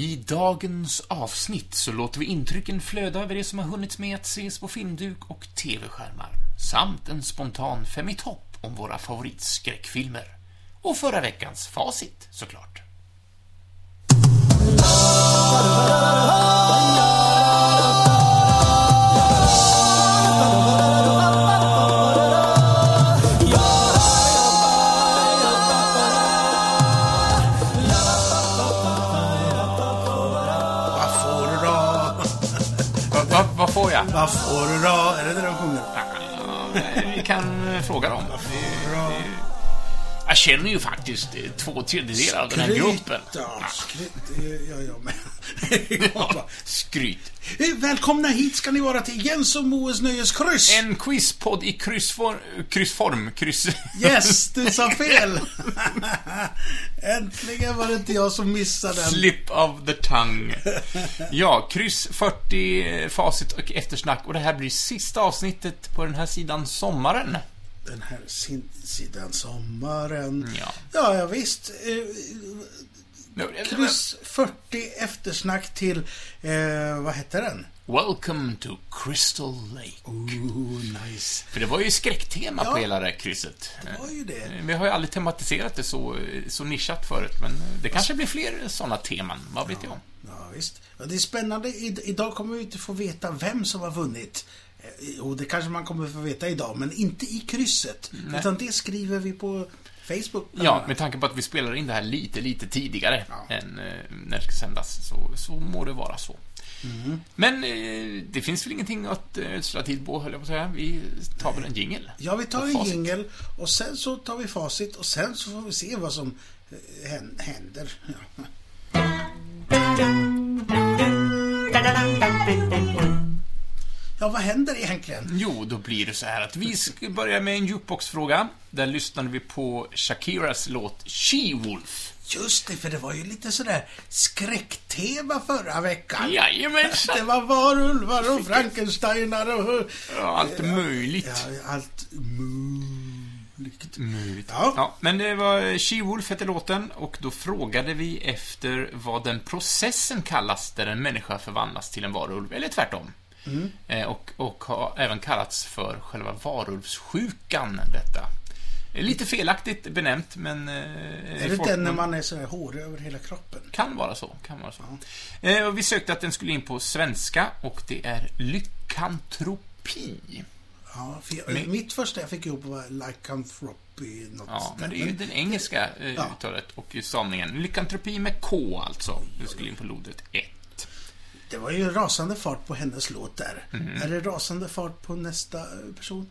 I dagens avsnitt så låter vi intrycken flöda över det som har hunnits med att ses på filmduk och TV-skärmar. Samt en spontan fem i topp om våra favoritskräckfilmer. Och förra veckans facit, såklart. Får du då? Är det det de sjunger? Vi kan eh, fråga dem. Jag känner ju faktiskt eh, två tredjedelar av den här gruppen. Ja, skryt. Det gör jag med. Ja, Skryt. Eh, Välkomna hit ska ni vara till Jens och Moes Nöjeskryss. En quizpodd i kryssform. Kryssform. Kryss... Yes, du sa fel! Äntligen var det inte jag som missade den. Slip of the tongue. Ja, kryss 40, eh, facit och eftersnack. Och det här blir sista avsnittet på den här sidan sommaren. Den här sin, sidan sommaren. Ja. Ja, ja visst. Eh, kryss 40 eftersnack till, eh, vad hette den? Welcome to Crystal Lake. Ooh, nice. För det var ju skräcktema Ja. på hela det här krysset. Det var ju det. Vi har ju aldrig tematiserat det så, så nischat förut, men det kanske blir fler sådana teman, vad vet jag? Ja, visst. Ja, det är spännande. Idag kommer vi inte få veta vem som har vunnit. Eh, Och det kanske man kommer få veta idag, men inte i krysset. Nej. Utan det skriver vi på Facebook. Ja, med tanke på att vi spelar in det här lite, lite tidigare Ja. än eh, när det ska sändas, så, så må det vara så. Mm. Men eh, det finns väl ingenting att ödsla tid på, höll jag på att säga. Vi tar väl en jingel. Ja, vi tar en jingel och sen så tar vi facit och sen så får vi se vad som hän- händer. Ja. Ja, vad händer egentligen? Jo, då blir det så här att vi ska börja med en jukebox-fråga. Där lyssnade vi på Shakiras låt She-Wolf. Just det, för det var ju lite sådär skräcktema förra veckan. Det Jajamensan! var varulvar och Frankensteinar och... Ja, allt möjligt. Ja, allt möjligt. Möjligt. Ja. Ja, men det var She-Wolf hette låten och då frågade vi efter vad den processen kallas där en människa förvandlas till en varulv, eller tvärtom. Mm. Eh, och, och har även kallats för själva varulvssjukan, detta. Eh, Lite felaktigt benämt, men... Eh, Är det den när man är sådär hårig över hela kroppen? Kan vara så, kan vara så. Och vi sökte att den skulle in på svenska och det är lykantropi. Ja, för jag, Men- mitt första jag fick ihop var lycanthropy. Något Ja, men det är ju den engelska eh, Ja. uttalet och stavningen. Lykantropi med K alltså. Det skulle in på lodret 1. Det var ju rasande fart på hennes låt där. Mhm. Är det rasande fart på nästa eh, person?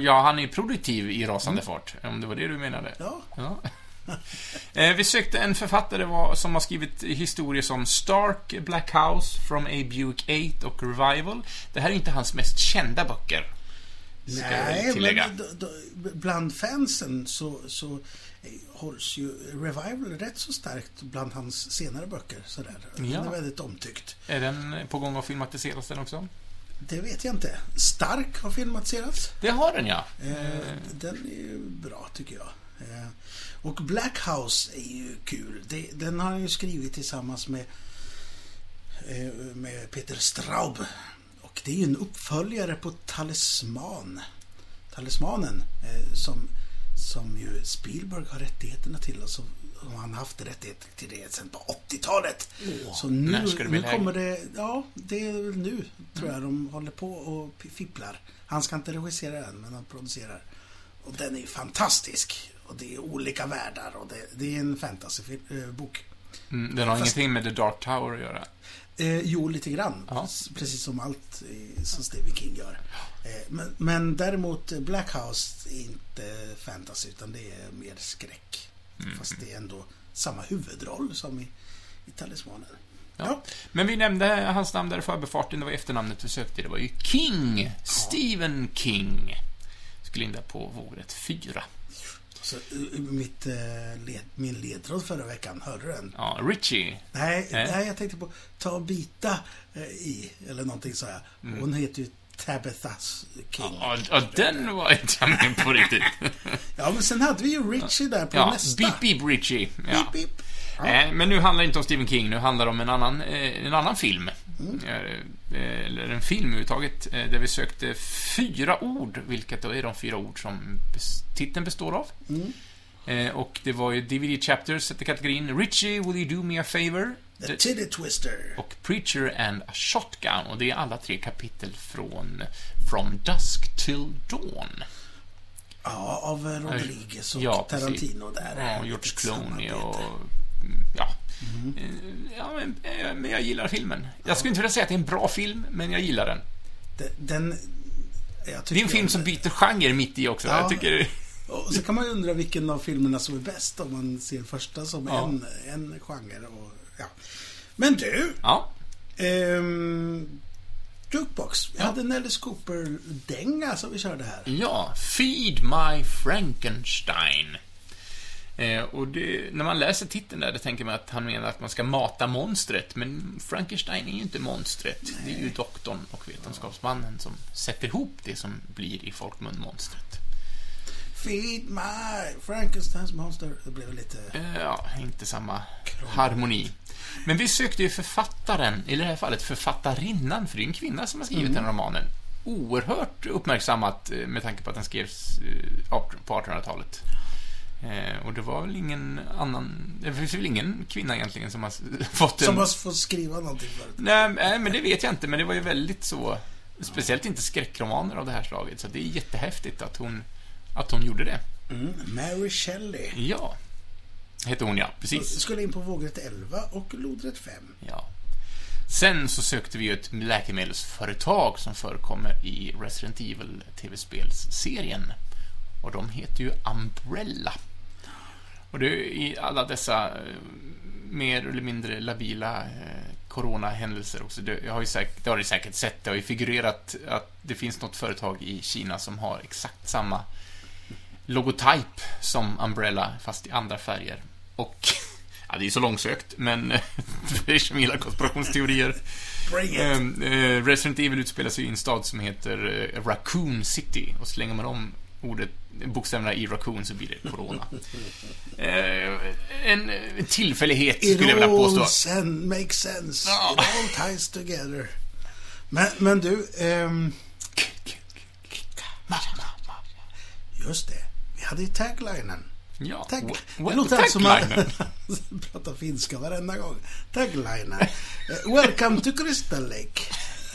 Ja, han är produktiv i rasande fart, om det var det du menade. Ja. Ja. Eh, Vi sökte en författare som har skrivit historier som Stark, Black House, From A. Buick 8 och Revival. Det här är inte hans mest kända böcker. Nej, men bland fansen så, så hålls ju Revival rätt så starkt bland hans senare böcker. Sådär. Den Ja. är väldigt omtyckt. Är den på gång att filmatiseras den också? Det vet jag inte. Stark har filmatiserats. Det har den, ja. Eh, Den är ju bra, tycker jag. Eh, Och Black House är ju kul. Det, den har han ju skrivit tillsammans med, eh, med Peter Straub. Och det är ju en uppföljare på Talisman. Talismanen, eh, som, som ju Spielberg har rättigheterna till och som han haft rättigheter till det sedan på 80-talet. Så nu, nu kommer det, ja, det är väl nu tror jag de håller på och fipplar. Han ska inte regissera den, men han producerar. Och den är ju fantastisk. Och det är olika världar och det, det är en fantasybok. Mm, Den har Fast- ingenting med The Dark Tower att göra. Eh, jo, lite grann. Ja. Precis som allt eh, som Stephen King gör. Eh, men, men däremot eh, Black House är inte fantasy utan det är mer skräck. Mm. Fast det är ändå samma huvudroll som i, i Talismanen. Ja. Ja. Men vi nämnde hans namn där i förbifarten, det var efternamnet vi sökte. Det var ju King. Stephen King. Skulle in där på vågrätt 4. Så, eh, mitt, eh, led, min ledtråd förra veckan, hörde du den? Ja, Richie. Nej, Nej. nej, jag tänkte på ta och bita eh, i, eller någonting så här. Hon heter ju Tabitha King. Ja, ja, den var inte jag med på riktigt. Ja, men sen hade vi ju Richie där på Ja, nästa. Beep Beep Richie. Ja. Beep, beep. Eh, Men nu handlar det inte om Stephen King, nu handlar det om en annan, eh, en annan film. Eh, eh, Eller en film överhuvudtaget, eh, där vi sökte fyra ord, vilket då är de fyra ord som titeln består av. Eh, Och det var ju DVD Chapters hette kategorin. Richie, will you do me a favor? The Titty Twister. och Preacher and a Shotgun. Och det är alla tre kapitel från From Dusk Till Dawn. Ja, av Rodriguez och Ja, precis. Tarantino där. Ja, och George Clooney och... mm, Ja. Eh, ja men, eh, men jag gillar filmen. Jag skulle inte vilja säga att det är en bra film, men jag gillar den. Den... jag Det är en film om- som byter genre mitt i också. Ja. Jag tycker... Och så kan man ju undra vilken av filmerna som är bäst om man ser första som Ja. en, en genre. Och, ja. Men du, Ja. ehm, Jukebox. Vi Ja. hade en Alice Cooper-dänga som vi körde här. Ja, Feed My Frankenstein. Eh, och det, när man läser titeln där, då tänker man att han menar att man ska mata monstret, men Frankenstein är ju inte monstret. Det är ju doktorn och vetenskapsmannen som sätter ihop det som blir i folkmun monstret. Feed my Frankensteins monster. Det blev lite... Eh, ja, inte samma harmoni. Men vi sökte ju författaren, i det här fallet författarinnan, för det är en kvinna som har skrivit den romanen. Oerhört uppmärksammat eh, med tanke på att den skrevs eh, på 1800-talet. Eh, och det var väl ingen annan, det finns väl ingen kvinna egentligen som har fått en... Som har fått skriva någonting förut. Nej, nej, men det vet jag inte, men det var ju väldigt så... Speciellt inte skräckromaner av det här slaget, så det är jättehäftigt att hon, att hon gjorde det. Mm. Mary Shelley. Ja. Hette hon, ja. Precis. Skulle in på vågrätt 11 och lodrätt 5. Ja. Sen så sökte vi ju ett läkemedelsföretag som förekommer i Resident Evil TV-spelsserien. Och de heter ju Umbrella. Och det är i alla dessa eh, mer eller mindre labila eh, coronahändelser också. Det, jag har ju säkert, det har du säkert sett. Det har ju figurerat att det finns något företag i Kina som har exakt samma logotyp som Umbrella, fast i andra färger. Och, ja, det är så långsökt, men för er som gillar konspirationsteorier. Bring it! Eh, eh, Resident Evil utspelar sig i en stad som heter eh, Raccoon City. Och slänger man om ordet, bokstäverna i Raccoon så blir det Corona. Eh, en tillfällighet, It skulle jag vilja all påstå. sen, makes sense. Ja. It all ties together. Men, men du, ehm, just det. Vi hade ju taglinen. Ja, Tag, w- det låter alltså som att taglinen. prata finska varenda gång. Taglinen. Eh, Welcome to Crystal Lake.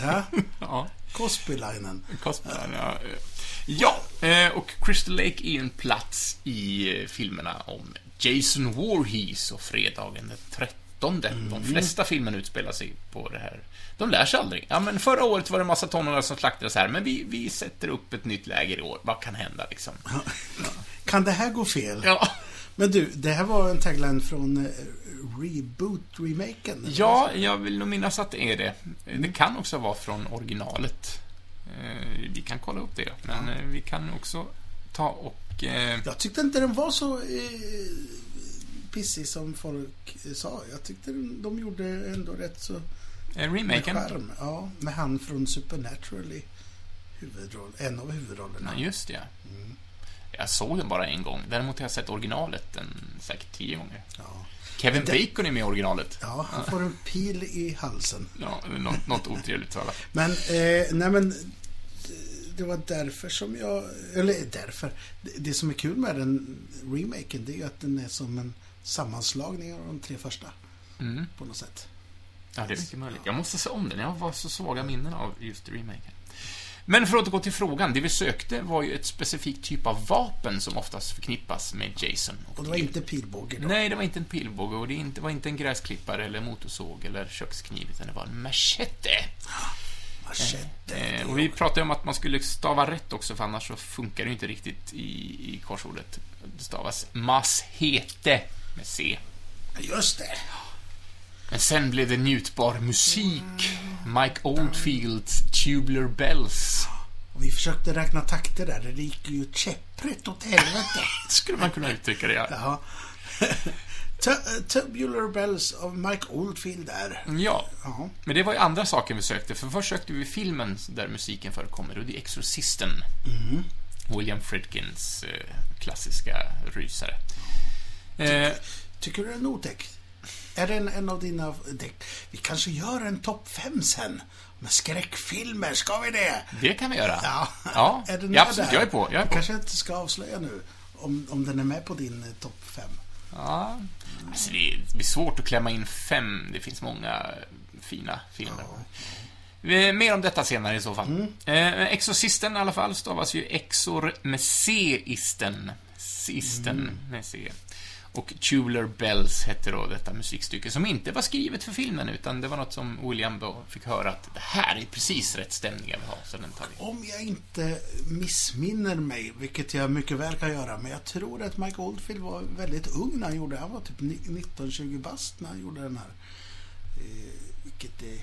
Ja, Ja, Cosby-linen. Cosplay, ja. Ja, eh, och Crystal Lake är en plats i eh, filmerna om Jason Voorhees och fredagen den 13. De flesta filmerna utspelar sig på det här. De lär sig aldrig. Ja, men förra året var det en massa tonåringar som slaktades här, men vi, vi sätter upp ett nytt läger i år. Vad kan hända, liksom? Kan det här gå fel? Ja, Men du, det här var en tagline från eh, Reboot-remaken. ja jag vill nog minnas att det är det. Det kan också vara från originalet. Eh, Vi kan kolla upp det, men eh, vi kan också ta och... eh, Jag tyckte inte den var så pissig som folk sa. Jag tyckte de, de gjorde ändå rätt så eh, med Remaken. charm. Ja, med han från Supernatural i huvudroll, en av huvudrollerna. Ja, just det. Mm. Jag såg den bara en gång. Däremot har jag sett originalet en, säkert tio gånger. Ja. Kevin Det- Bacon är med i originalet. ja, han får en pil i halsen. Ja, något, något otrevligt talat. Men, eh, nej men, det- var därför som jag, eller därför. Det, det som är kul med den remaken, det är ju att den är som en sammanslagning av de tre första, Mm. på något sätt. Ja, det är mycket möjligt. Jag måste se om den. Jag har så svaga minnen av just remaken. Men för att återgå till frågan. Det vi sökte var ju ett specifikt typ av vapen som oftast förknippas med Jason. Och det var inte pilbåge då. Nej, det var inte en pilbåge och det var inte en gräsklippare eller motorsåg eller kökskniv, utan det var en machete. Machete. Eh, och vi pratade om att man skulle stava rätt också, för annars så funkar det ju inte riktigt i, i korsordet. Det stavas mashete med C. Just det. Men sen blev det njutbar musik. Mike Oldfields Tubular Bells. Och vi försökte räkna takter där. Det gick ju käpprätt åt helvete. Skulle man kunna uttrycka det, ja. Ja. Tu- Tubular Bells av Mike Oldfield där. Ja, Ja. men det var ju andra saker vi sökte. För först sökte vi filmen där musiken förekommer, och det är Exorcisten. William Friedkins eh, klassiska rysare. Eh, Tycker du den är otäck? Är det en, en av dina... Vi kanske gör en topp fem sen. Med skräckfilmer, ska vi det? Det kan vi göra. Ja. Ja, är den ja, absolut. där? Jag är på. Jag är på. kanske inte ska avslöja nu. Om, om den är med på din eh, topp fem. Ja. Alltså, det är- det blir svårt att klämma in fem. Det finns många fina filmer. Eh, Mer om detta senare i så fall. Eh, Exorcisten i alla fall stavas ju Exor med C-isten. Sisten med C. Och Tubular Bells hette då detta musikstycke som inte var skrivet för filmen utan det var något som William då fick höra att det här är precis rätt stämning jag vill ha, så den tar vi. Om jag inte missminner mig, vilket jag mycket väl kan göra, men jag tror att Mike Oldfield var väldigt ung när han gjorde Han var typ ni- 19-20 bast när han gjorde den här. Eh, vilket är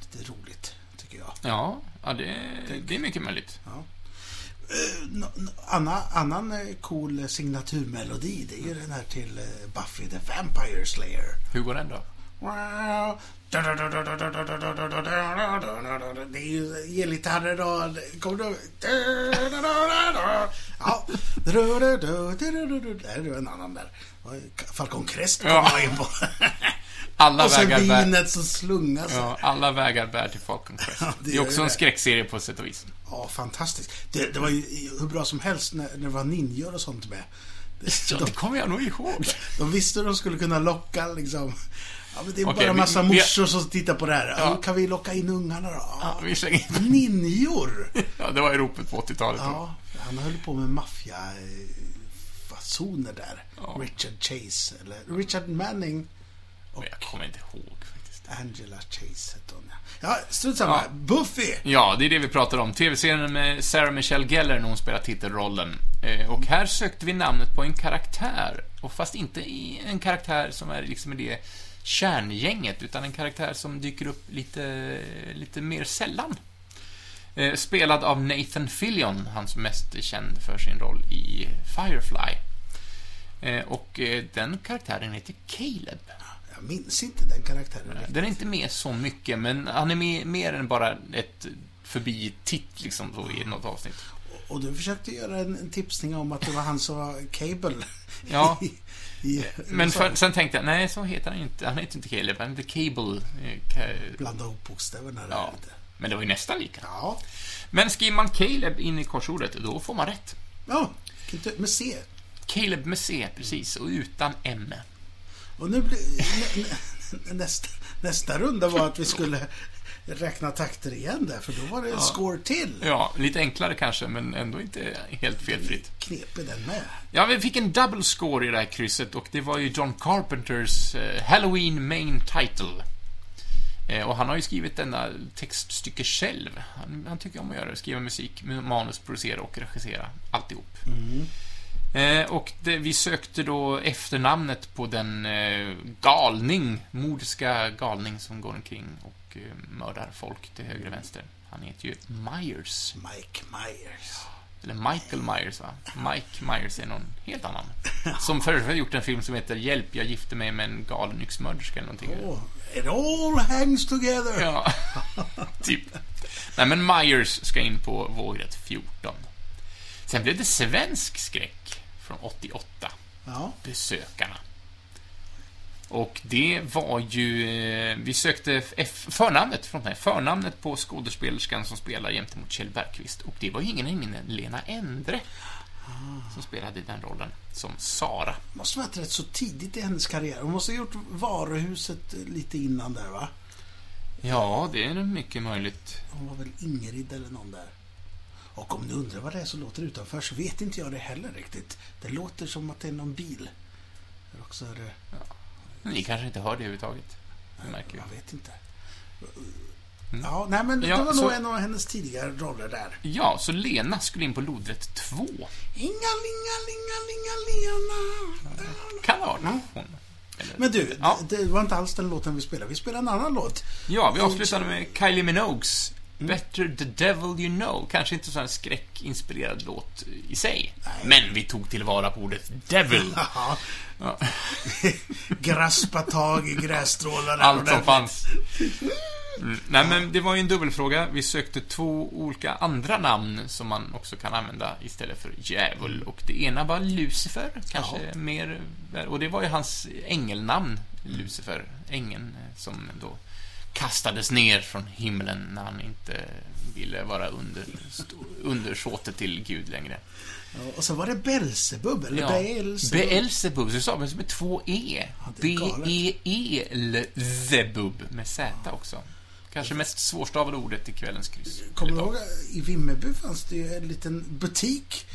lite roligt, tycker jag. Ja, ja det, det är mycket möjligt. Ja. Eh, annan eh, cool signaturmelodi, det är ju den här till eh, Buffy the Vampire Slayer. Hur går den då? Det är ju elgitarrer och... Kommer du Ja. Det är ju en annan där. Falcon Crest kom Ja. in på. Alla Och sen vägar bär... vinet som slungas. Ja, alla vägar bär till Falcon Crest. Ja, det det är också en skräckserie på sätt och vis. Ja, fantastiskt. Det, det var ju hur bra som helst när, när det var ninjor och sånt med. Ja, De, det kommer jag nog ihåg. de visste hur de skulle kunna locka liksom. Ja, men det är Okej, bara en massa vi- morsor som tittar på det här. Ja. Kan vi locka in ungarna då? Ja, vi slänger in. ninjor! Ja, det var i ropet på 80-talet. då. Ja, han höll på med maffia-fasoner där. Ja. Richard Chase, eller Richard Manning och jag kommer inte ihåg faktiskt. Angela Chase hette hon. Ja. Strunt samma. Ja. Buffy! Ja, det är det vi pratar om. TV-serien med Sarah Michelle Gellar när hon spelar titelrollen. Eh, Och här sökte vi namnet på en karaktär. Och fast inte en karaktär som är liksom det kärngänget, utan en karaktär som dyker upp lite, lite mer sällan. Eh, Spelad av Nathan Fillion, han som mest är känd för sin roll i Firefly. Eh, Och den karaktären heter Caleb. Jag minns inte den karaktären. riktigt. Den är inte med så mycket, men han är med mer än bara ett förbi-titt liksom så i något avsnitt. Och du försökte göra en, en tipsning om att det var han som var Cable. Ja. I, i, Men för, sen tänkte jag, nej, så heter han inte. Han heter inte Caleb, han heter Cable. eh, Blanda ihop bokstäverna där Ja, lite. men det var ju nästan lika. Ja. Men skriver man Caleb in i korsordet, då får man rätt. Ja, med C. Caleb med C, precis, och utan M. Och nu blir... nä, nä, nästa, nästa runda var att vi skulle räkna takter igen där, för då var det en score till. Ja, lite enklare kanske, men ändå inte helt felfritt. Knepig den med. Ja, vi fick en double score i det här krysset och det var ju John Carpenters eh, Halloween main title. Eh, och han har ju skrivit denna textstycke själv. Han, han tycker om att göra det, skriva musik, manus, producera och regissera. Alltihop. Eh, och det, vi sökte då efternamnet på den eh, galning, mordiska galning som går omkring och eh, mördar folk till höger och vänster. Han heter ju Myers. Mike Myers. Eller Michael Myers, va? Mike Myers är någon helt annan. Som för övrigt har gjort en film som heter Hjälp, jag gifte mig med en galen yxmörderska eller någonting. Oh, it all hangs together. Ja, typ. Nej, men Myers ska in på vågrätt 14. Sen blev det svensk skräck från 88. Ja. Besökarna. Och det var ju... eh, Vi sökte förnamnet, förlåt mig, förnamnet på skådespelerskan som spelar gentemot Kjell Bergqvist. Och det var ju ingen ingen än Lena Endre som spelade den rollen som Sara. Måste varit rätt så tidigt i hennes karriär. Hon måste ha gjort Varuhuset lite innan där, va? Ja, det är mycket möjligt. Hon var väl Ingrid eller någon där. Och om ni undrar vad det är som låter utanför så vet inte jag det heller riktigt. Det låter som att det är någon bil. Eller också är det... Ni kanske inte hör det överhuvudtaget. Det märker. Jag vet inte. Mm. Ja, nej men Ja, det var så- nog en av hennes tidigare roller där. Ja, så Lena skulle in på lodrätt 2. Inga, linga, linga, linga, Lena. Kan ha varit hon. Eller- Men du, Ja. det, det var inte alls den låten vi spelade. Vi spelade en annan låt. Ja, vi avslutade med Kylie Minogues Better the Devil You Know. Kanske inte så en skräckinspirerad låt i sig. Men vi tog tillvara på ordet Devil. Ja. Ja. Graspa tag i grässtrålarna. Allt som fanns. Mm. Nej, men det var ju en dubbelfråga. Vi sökte två olika andra namn som man också kan använda istället för djävul. Och det ena var Lucifer, kanske mer... Och det var ju hans ängelnamn Lucifer, ängeln som då kastades ner från himlen när han inte ville vara under, undersåte till Gud längre. Ja, och så var det Belzebub, eller Ja. Beelzebub. Beelzebub, så sa med två E. Ja. B-E-E-L-Zebub med Z också. Kanske mest svårstavade ordet i kvällens kryss. Kommer du ihåg, i Vimmerby fanns det ju en liten butik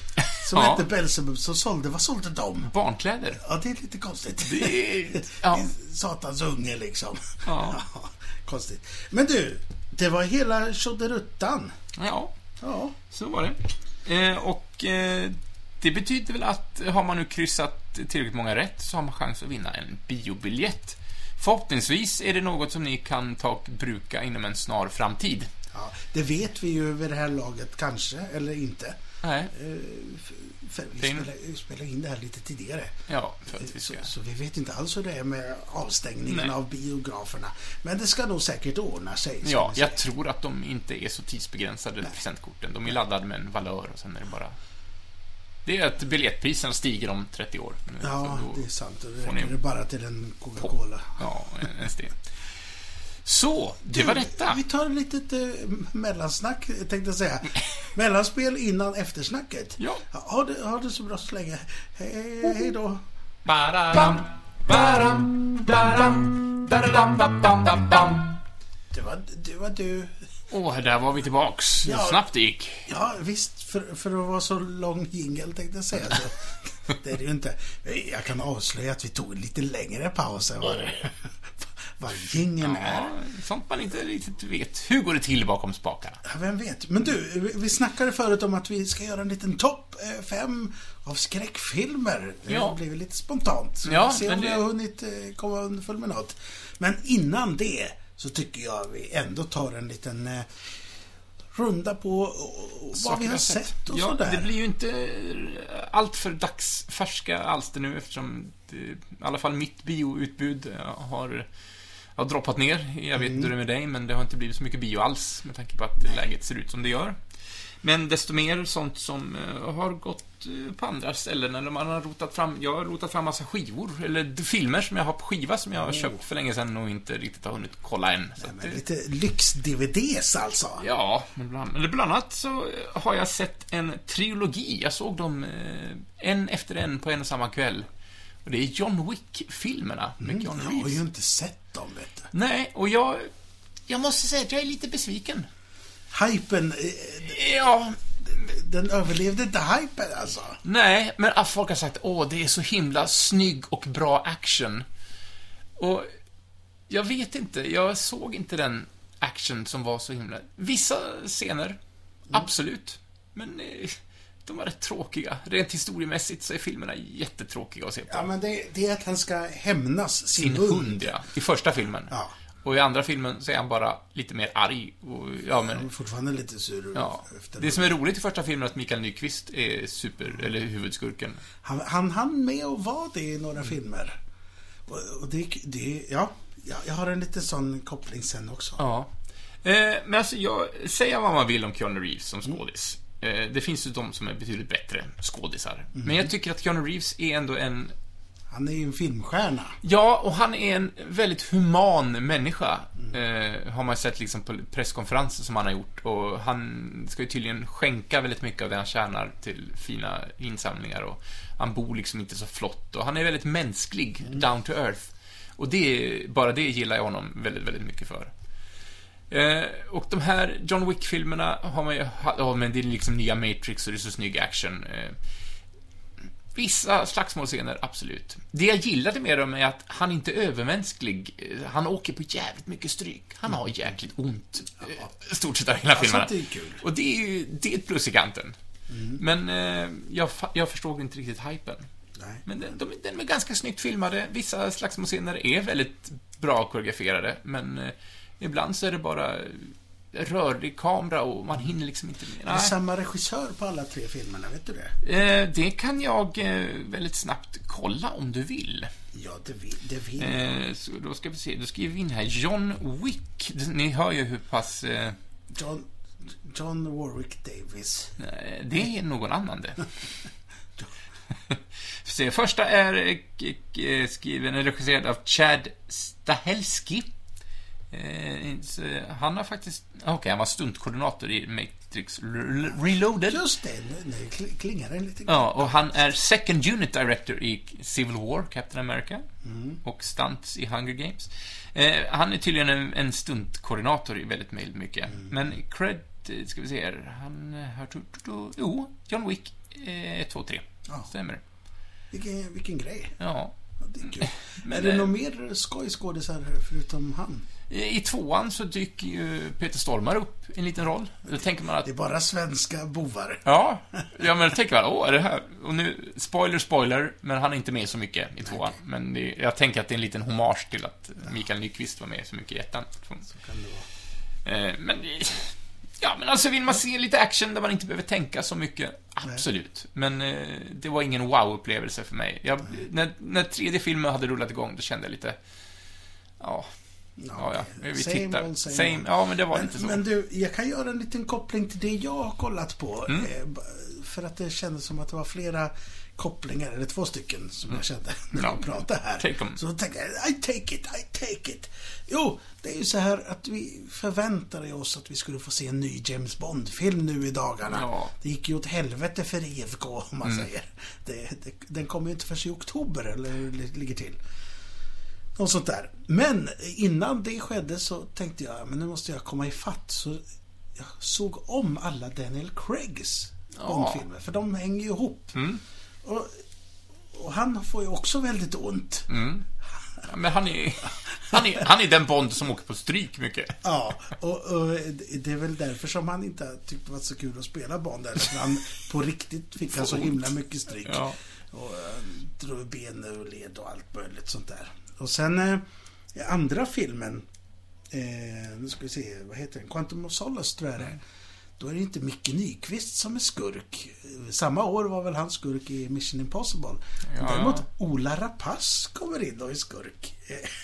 som Ja. hette Belzebub som sålde, vad sålde de? Barnkläder. Ja, det är lite konstigt. Det är- ja. Satans unge liksom. Ja. konstigt. Men du, det var hela tjoderuttan. Ja, Ja. så var det. Eh, och eh, det betyder väl att har man nu kryssat tillräckligt många rätt så har man chans att vinna en biobiljett. Förhoppningsvis är det något som ni kan ta och bruka inom en snar framtid. ja. Det vet vi ju vid det här laget, kanske, eller inte. Nej, Eh, För vi spelar, spelar in det här lite tidigare. ja, för att vi Så, ska... så vi vet inte alls hur det är med avstängningen Nej. av biograferna. Men det ska nog säkert ordna sig. ska Ja, vi säga. jag tror att de inte är så tidsbegränsade, presentkorten. De är laddade med en valör och sen är det bara... Det är att biljettpriserna stiger om 30 år. Ja, Så då- det är sant. Och får Det räcker det bara till en Coca-Cola. Ja, ens det. Så, det var detta. Vi tar ett litet eh, mellansnack, tänkte jag säga. Mellanspel innan eftersnacket. Ja. Ha det, ha det så bra så länge. Hej, hej då. Badam, badam, badam, dadadam, badam, badam. Det var, det var du. Åh, där var vi tillbaks. Ja. Snabbt det gick. Ja, visst. För, för att vara så lång jingel tänkte jag säga. Så. Det är det ju inte. Jag kan avslöja att vi tog en lite längre paus än vad, det- vad jingeln är. Ja, sånt man inte riktigt vet. Hur går det till bakom spakarna? Ja, vem vet. Men du, vi- snackade förut om att vi ska göra en liten topp eh, fem av skräckfilmer. Det Ja. blev lite spontant. Så Ja, vi får se om vi det- har hunnit eh, komma underfull med något. Men innan det så tycker jag vi ändå tar en liten eh, runda på vad Saker vi har jag sett och ja, sådär. Det blir ju inte allt för dagsfärska alster nu eftersom det, i alla fall mitt bioutbud eh, har, har droppat ner. Jag vet Mm. inte hur det är med dig, men det har inte blivit så mycket bio alls med tanke på att läget ser ut som det gör. Men desto mer sånt som eh, har gått eh, på andra ställen, eller man har rotat fram, jag har rotat fram massa skivor, eller filmer som jag har på skiva som jag har köpt för länge sedan och inte riktigt har hunnit kolla än. Att men det- lite lyx-DVDs alltså. Ja, men bland, eller bland annat så har jag sett en trilogi. Jag såg dem eh, en efter en på en och samma kväll. Och det är John Wick-filmerna med John Jag har Reeves. ju inte sett dem, vet du. Nej, och jag... Jag måste säga att jag är lite besviken. Hypen, eh, Ja, den överlevde inte hypen alltså. nej, men folk har sagt åh, det är så himla snygg och bra action. Och jag vet inte, jag såg inte den action som var så himla... Vissa scener, absolut. Men eh, de var rätt tråkiga. Rent historiemässigt så är filmerna jättetråkiga att se på. Ja, men det, det är att han ska hämnas sin, Sin hund, ja. I första filmen. Ja. Och i andra filmen så är han bara lite mer arg. Och, ja, Han är men, fortfarande lite sur ja. efter Det som är roligt i första filmen är att Mikael Nyqvist är super, eller huvudskurken. Han, han hann med att vara det i några Mm. filmer. Och, och det, det, ja, ja, jag har en liten sån koppling sen också. Ja. Eh, men alltså, jag, säga vad man vill om Keanu Reeves som Mm. skådis. Eh, det finns ju de som är betydligt bättre skådisar. Mm. Men jag tycker att Keanu Reeves är ändå en Han är ju en filmstjärna. Ja, och han är en väldigt human människa. Eh, har man sett liksom på presskonferenser som han har gjort. Och han ska ju tydligen skänka väldigt mycket av det han tjänar till fina insamlingar. Och han bor liksom inte så flott. Och han är väldigt mänsklig, down to earth. Och det, bara det gillar jag honom väldigt, väldigt mycket för. Eh, och de här John Wick-filmerna har man ju... Ja, men det är liksom nya Matrix och det är så snygg action. Eh, Vissa slagsmålscener, absolut. Det jag gillade med dem är att han inte är övermänsklig. Eh, Han åker på jävligt mycket stryk. Han har jäkligt ont. eh, Stort sett av hela filmerna. sånt är ju kul. Och det är ju, det är ett plus i kanten. Men eh, jag, jag förstod inte riktigt hypen. Nej. Men de, de, de är ganska snyggt filmade. Vissa slagsmålscener är väldigt bra koreograferade, men eh, ibland så är det bara rörlig kamera och man hinner liksom inte med. Det är samma regissör på alla tre filmerna, vet du det? Eh, det kan jag eh, väldigt snabbt kolla om du vill. Ja, det vill, det vill. Eh, så då ska vi se, då skriver vi in här John Wick. Ni hör ju hur pass... Eh, John, John Warwick Davis. det är någon annan det. Se, första är eh, skriven och regisserad av Chad Stahelski. Eh, han har faktiskt... Okej, han var stuntkoordinator i Matrix Re- Reloaded. Just det, nu, nu kl- klingar det lite. Ja, och han är second unit director i Civil War, Captain America. Mm. Och stunts i Hunger Games. Eh, han är tydligen en, en stuntkoordinator i väldigt mycket. Mm. Men cred, eh, ska vi se här. Han eh, har... Jo, John Wick 1, 2, 3. Ja. Stämmer. Vilken, vilken grej. Ja. Ja, det är. Men, är det eh, något mer skojskådisar förutom han? I tvåan så dyker ju Peter Stormare upp i en liten roll. Då tänker man att Det är bara svenska bovar. Ja, ja men då tänker man, åh, är det här? Och nu, spoiler, spoiler, men han är inte med så mycket i tvåan. Men det, jag tänker att det är en liten hommage till att Mikael Nyqvist var med så mycket i ettan. Så kan det vara. Eh, men, ja, men alltså vill man se lite action där man inte behöver tänka så mycket, absolut. Men eh, det var ingen wow-upplevelse för mig. Jag, när, när tredje filmen hade rullat igång, då kände jag lite, ja, ja, ja, vi Same tittar. old, same Same, ja, men det var Men, inte så. men du, jag kan göra en liten koppling till det jag har kollat på. Mm. Eh, För att det kändes som att det var flera kopplingar, eller två stycken, som jag kände när Mm. Ja. jag pratade här. Så tänkte jag, I take it, I take it. Jo, det är ju så här att vi förväntade oss att vi skulle få se en ny James Bond-film nu i dagarna. Ja. Det gick ju åt helvete för IFK, om man Mm. säger. Det, det, den kommer ju inte förrän i oktober, eller hur det ligger till. Något sånt där. Men innan det skedde så tänkte jag, men nu måste jag komma ifatt. Så jag såg om alla Daniel Craigs Ja. Bondfilmer, för de hänger ju ihop. Mm. Och, och han får ju också väldigt ont. Mm. Ja, men han är, han, är, han är den Bond som åker på stryk mycket. Ja, och, och det är väl därför som han inte tyckte det var så kul att spela Bond. För han på riktigt fick han så himla mycket stryk. Ja. Och eh, drog ben och led och allt möjligt sånt där. Och sen eh, i andra filmen, eh, nu ska vi se, vad heter den? Quantum of Solace tror jag det är. Då är det inte Micke Nyqvist som är skurk. Samma år var väl han skurk i Mission Impossible. Ja. Däremot Ola Rapace kommer in och är skurk.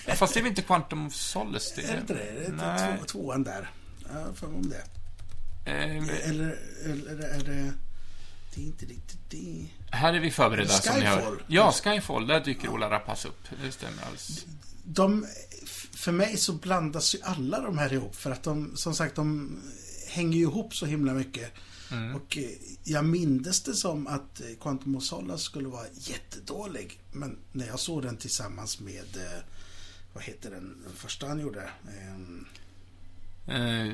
Ja, fast det är väl inte Quantum of Solace? Det Är det inte det? Nej. två, tvåan där? Ja, för om det. Eh, Eller, eller är det... Det är inte riktigt det. Här är vi förberedda, som ni hör. Skyfall. Ja, Skyfall. Där dyker Ola Rapace upp. Det stämmer alls. De, för mig så blandas ju alla de här ihop. För att de, som sagt, de hänger ju ihop så himla mycket. Mm. Och eh, jag mindes det som att eh, Quantum of Solace skulle vara jättedålig. Men när jag såg den tillsammans med, eh, vad heter den, den första han gjorde? Eh,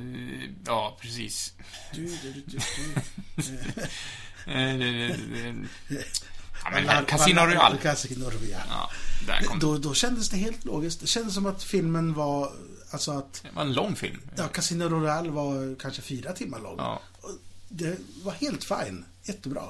ja, precis. du, du, du, Eh, ja, men Casino Royale. Casino Royale. Ja. Då, då kändes det helt logiskt. Det kändes som att filmen var, alltså att, Det var en lång film. ja, Casino Royale var kanske fyra timmar lång. Ja. Det var helt fine. Jättebra.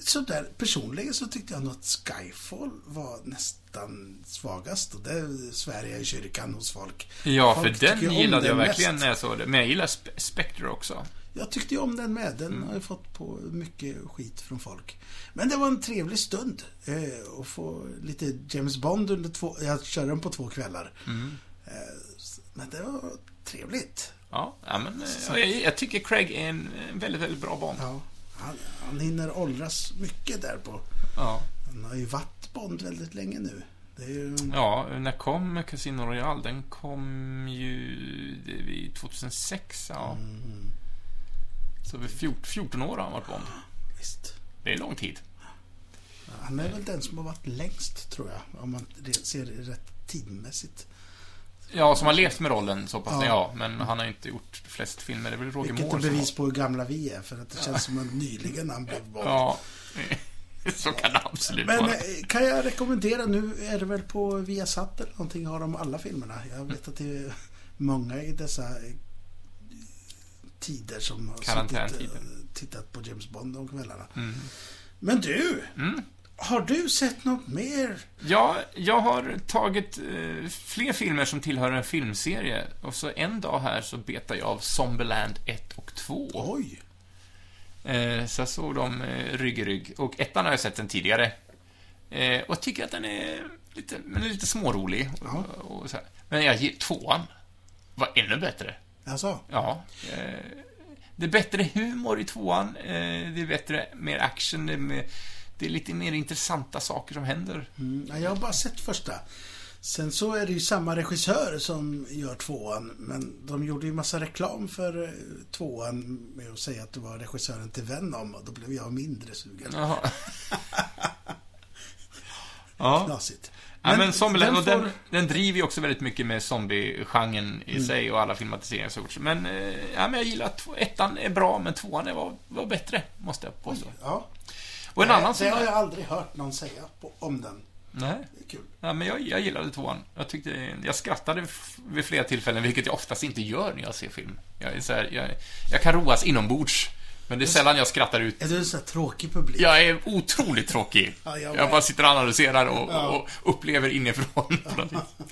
Så där, personligen så tyckte jag nog att Skyfall var nästan svagast. Och det svär jag i kyrkan hos folk. Ja, för Folk tycker den gillade jag verkligen mest. när jag såg det. Men jag gillar Spe- Spectre också. Jag tyckte ju om den med. Den Mm. har ju fått på mycket skit från folk. Men det var en trevlig stund. Eh, att få lite James Bond under två... Jag körde den på två kvällar. Mm. Eh, men det var trevligt. Ja, ja men eh, jag, jag tycker Craig är en, väldigt, väldigt bra Bond. Ja, han, han hinner åldras mycket där på. Ja. Han har ju varit Bond väldigt länge nu. Ju... Ja, när kom Casino Royale? Den kom ju det är vid 2006, ja. Mm, Så vid 14, 14 år har han varit Bond. visst. Det är lång tid. Han är väl den som har varit längst, tror jag. Om man ser det rätt tidmässigt. Ja, som har levt med rollen så pass, Ja. ja. Men han har inte gjort flest filmer. Det är väl Roger Vilket Moore bevis på hur gamla vi är. För att det känns som att nyligen han blev Bond. Ja, så kan det absolut Men vara. eh, kan jag rekommendera, nu är det väl på Viasat eller någonting, har de alla filmerna. Jag vet att det är många i dessa tider som har suttit, eh, tittat på James Bond om kvällarna. Mm. Men du, Mm. har du sett något mer? Ja, jag har tagit eh, fler filmer som tillhör en filmserie. Och så en dag här så betar jag av Zombieland 1 och 2. Oj! Eh, så jag såg dem eh, rygg i rygg. Och ettan har jag sett den tidigare. Eh, och tycker att den är lite, men lite smårolig. Och, och så här. Men jag tvåan. Var ännu bättre. Alltså, Ja. Eh, det är bättre humor i tvåan. Eh, det är bättre, mer action. Det är, mer, det är lite mer intressanta saker som händer. Mm, ja, jag har bara sett första. Sen så är det ju samma regissör som gör tvåan, men de gjorde ju massa reklam för eh, tvåan med att säga att det var regissören till Venom och då blev jag mindre sugen. Jaha. ja. Knasigt. Ja, men Zombieland, och får- den, den driver ju också väldigt mycket med zombie-genren i Mm. sig och alla filmatiseringar som gjorts. Men, eh, ja, men jag gillar att ettan är bra, men tvåan är, var, var bättre, måste jag påstå. Ja. Och en Nej, annan Det har jag aldrig hört någon säga på, om den. Nej. Det är kul. Ja, men jag, jag gillade tvåan. Jag, tyckte, jag skrattade vid flera tillfällen, vilket jag oftast inte gör när jag ser film. Jag, är så här, jag, jag kan roas inombords, men det är sällan jag skrattar ut. Är du en sån här tråkig publik? Jag är otroligt tråkig. Ja, jag jag bara sitter och analyserar och, Ja. och upplever inifrån på något vis.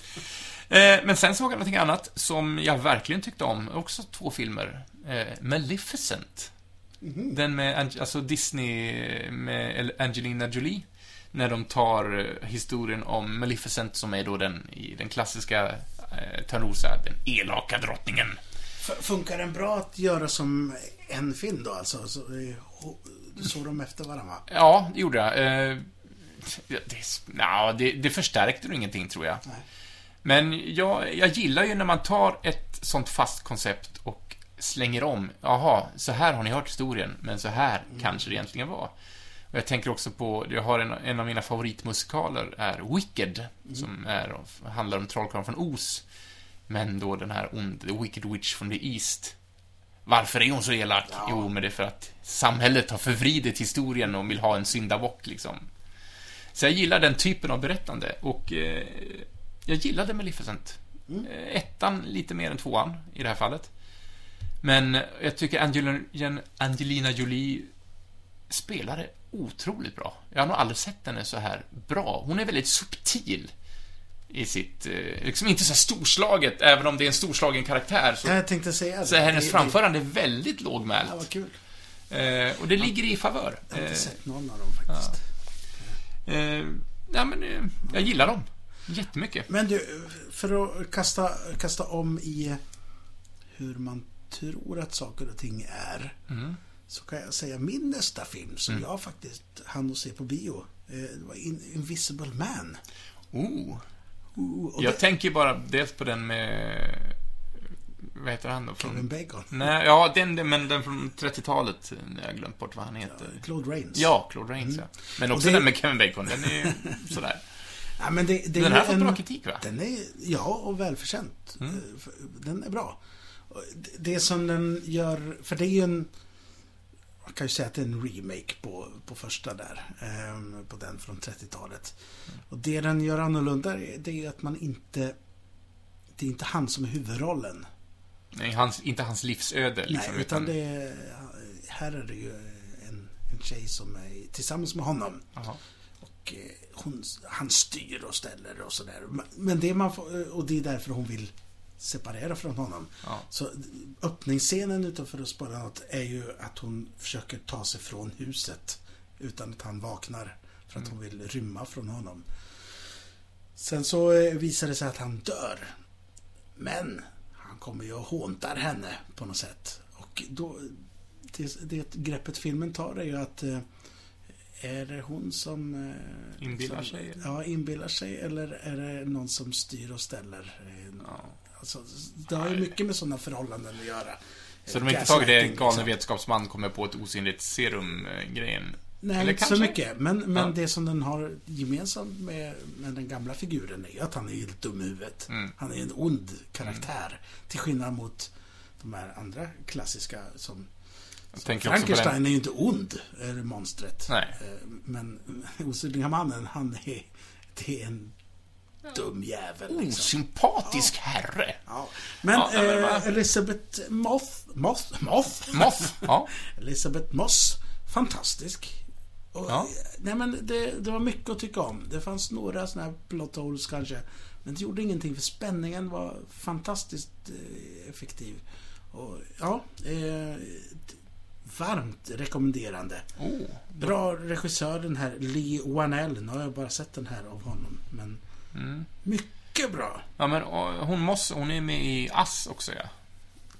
Eh, Men sen såg jag någonting annat som jag verkligen tyckte om. Också två filmer. Eh, Maleficent. Mhm. Den med alltså Disney med Angelina Jolie. När de tar eh, historien om Maleficent som är då den, i den klassiska eh, Törnrosa, den elaka drottningen. Funkar den bra att göra som en film då alltså? Så, eh, du såg dem efter varandra va? Ja, det gjorde jag. Eh, det, det, det förstärkte nog ingenting, tror jag. Nej. Men jag, jag gillar ju när man tar ett sånt fast koncept och slänger om. Jaha, så här har ni hört historien, men så här kanske det egentligen var. Och jag tänker också på, jag har en, en av mina favoritmusikaler är Wicked, som är, handlar om trollkarlen från Oz. Men då den här ond, The Wicked Witch from the East. Varför är hon så elak? Ja. Jo, men det är för att samhället har förvridit historien och vill ha en syndabock, liksom. Så jag gillar den typen av berättande och eh, jag gillade Maleficent. Mm. Eh, Ettan lite mer än tvåan i det här fallet. Men jag tycker Angelina, Angelina Jolie spelade otroligt bra. Jag har nog aldrig sett henne så här bra. Hon är väldigt subtil i sitt, eh, liksom inte så storslaget, även om det är en storslagen karaktär, så, Ja, jag tänkte säga det. så är hennes Det- framförande väldigt Det, ja, lågmält. vad kul. Eh, och det ligger i favör. Jag har inte Eh, sett någon av dem faktiskt. eh, ja, men eh, jag gillar dem. Jättemycket. Men du, för att kasta, kasta om i hur man tror att saker och ting är. Mm. Så kan jag säga min nästa film som Mm. jag faktiskt hann att se på bio. eh, Det var In- Invisible Man. Oh. Jag det, tänker bara dels på den med... Vad heter han då? Kevin Från, Bacon. nej, ja, den, men den från 30-talet. Jag har glömt bort vad han heter. Claude Rains. Ja, Claude Rains, ja. Men också det- den med Kevin Bacon. Den är ju sådär. Ja, men det, det Den här har fått bra kritik, va? Den är, ja, och välförtjänt. Mm. Den är bra. Det som den gör, för det är ju en... Man kan ju säga att det är en remake på, på första där. ehm, på den från 30-talet. Och det den gör annorlunda det är att man inte... Det är inte han som är huvudrollen. Nej, hans, inte hans livsöde, liksom. Nej, utan det är... Här är det ju en, en tjej som är tillsammans med honom. Jaha. Och eh, hon, han styr och ställer och sådär. Men det man får, och det är därför hon vill separera från honom. Ja. Så öppningsscenen utanför att spara något är ju att hon försöker ta sig från huset utan att han vaknar för att hon vill rymma från honom. Sen så eh, visar det sig att han dör. Men han kommer ju och håntar henne på något sätt. Och då, det, det greppet filmen tar är ju att eh, är det hon som... eh, Inbillar som, sig? Ja, inbillar sig. Eller är det någon som styr och ställer? Ja. Alltså, det har ju mycket med sådana förhållanden att göra. Så de har inte tagit det galne vetenskapsman kommer på ett osynligt serum-grejen? Nej, Eller inte så kanske? mycket. Men, men Ja. det som den har gemensamt med, med den gamla figuren är att han är helt dum i huvudet. Mm. Han är en ond karaktär. Till skillnad mot de här andra klassiska som... Den... Frankenstein är ju inte ond, är monstret. Nej. Eh, Men Osynliga mannen, han är... Det är en dum jävel. Liksom. Osympatisk herre. Ja. Men, Ja, men eh, Elisabeth Moth... Moth? Moth? Moth. Ja. Elisabeth Moss. Fantastisk. Och, Ja. Nej men det, det var mycket att tycka om. Det fanns några sådana här plot holes kanske. Men det gjorde ingenting för spänningen var fantastiskt eh, effektiv. Och ja, eh, varmt rekommenderande. Oh. Bra regissör den här Lee Wanell. Nu har jag bara sett den här av honom. Men Mm. mycket bra. Ja, men och, hon måste, hon är med i Ass också, ja.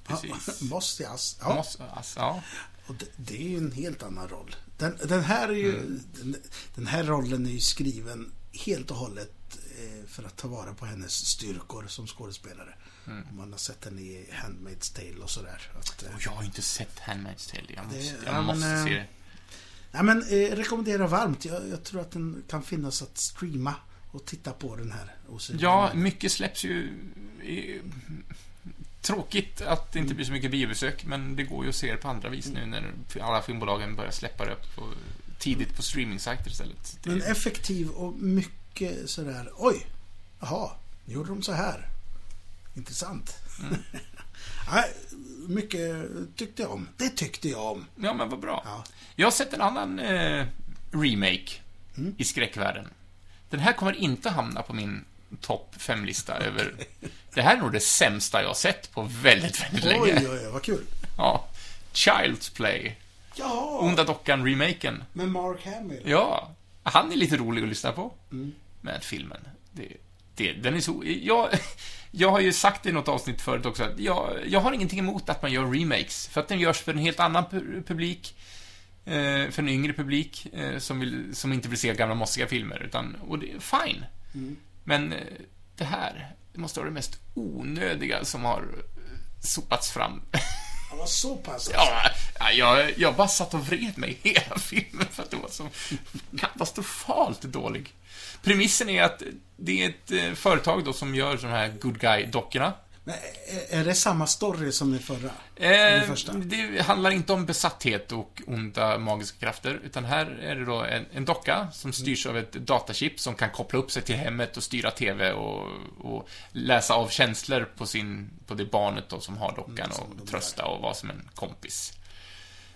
Precis. Moss, ja. Moss, Ass, ja. Och det, det är ju en helt annan roll. Den, den här är ju, den, den här rollen är ju skriven helt och hållet eh, för att ta vara på hennes styrkor som skådespelare. Om man har sett henne i Handmaid's Tale och sådär. Att, eh, Och jag har inte sett Handmaid's Tale. Jag måste, Det- jag ja, måste men, se eh, det. Nej men eh, rekommenderar varmt. Jag, jag tror att den kan finnas att streama och titta på den här. osynliga Ja, mycket släpps ju... Tråkigt att det inte blir så mycket biobesök, men det går ju att se det på andra vis nu när alla filmbolagen börjar släppa det på, tidigt på streamingsajter istället. Det, Men effektiv och mycket sådär, oj, jaha, gjorde de så här. Intressant. Mm. Nej, mycket tyckte jag om. Det tyckte jag om. ja, men vad bra. Ja. Jag har sett en annan eh, remake Mm. i skräckvärlden. Den här kommer inte hamna på min topp 5-lista över... Det här är nog det sämsta jag har sett på väldigt, väldigt länge. Oj, oj, oj, vad kul. Ja. Child's Play. Ja, Onda Dockan-remaken. med Mark Hamill. Ja, han är lite rolig att lyssna på. Mm. Men filmen, det, det, den är så... Jag, jag har ju sagt i något avsnitt förut också, att jag, jag har ingenting emot att man gör remakes. För att den görs för en helt annan pu- publik. Eh, för en yngre publik eh, som, vill, som inte vill se gamla mossiga filmer. Utan, och det är fine. Mm. Men eh, det här, det måste vara det mest onödiga som har sopats fram. Han var så pass. alltså. Ja, ja, jag, jag bara satt och vred mig hela filmen för att det var så katastrofalt dålig. Premissen är att det är ett företag då som gör sådana här good guy-dockorna. Men är, är det samma story som i förra? Eh, första. det handlar inte om besatthet och onda magiska krafter, utan här är det då en, en docka som styrs av ett datachip som kan koppla upp sig till hemmet och styra TV och, och läsa av känslor på, sin, på det barnet då som har dockan Mm, och trösta och vara som en kompis.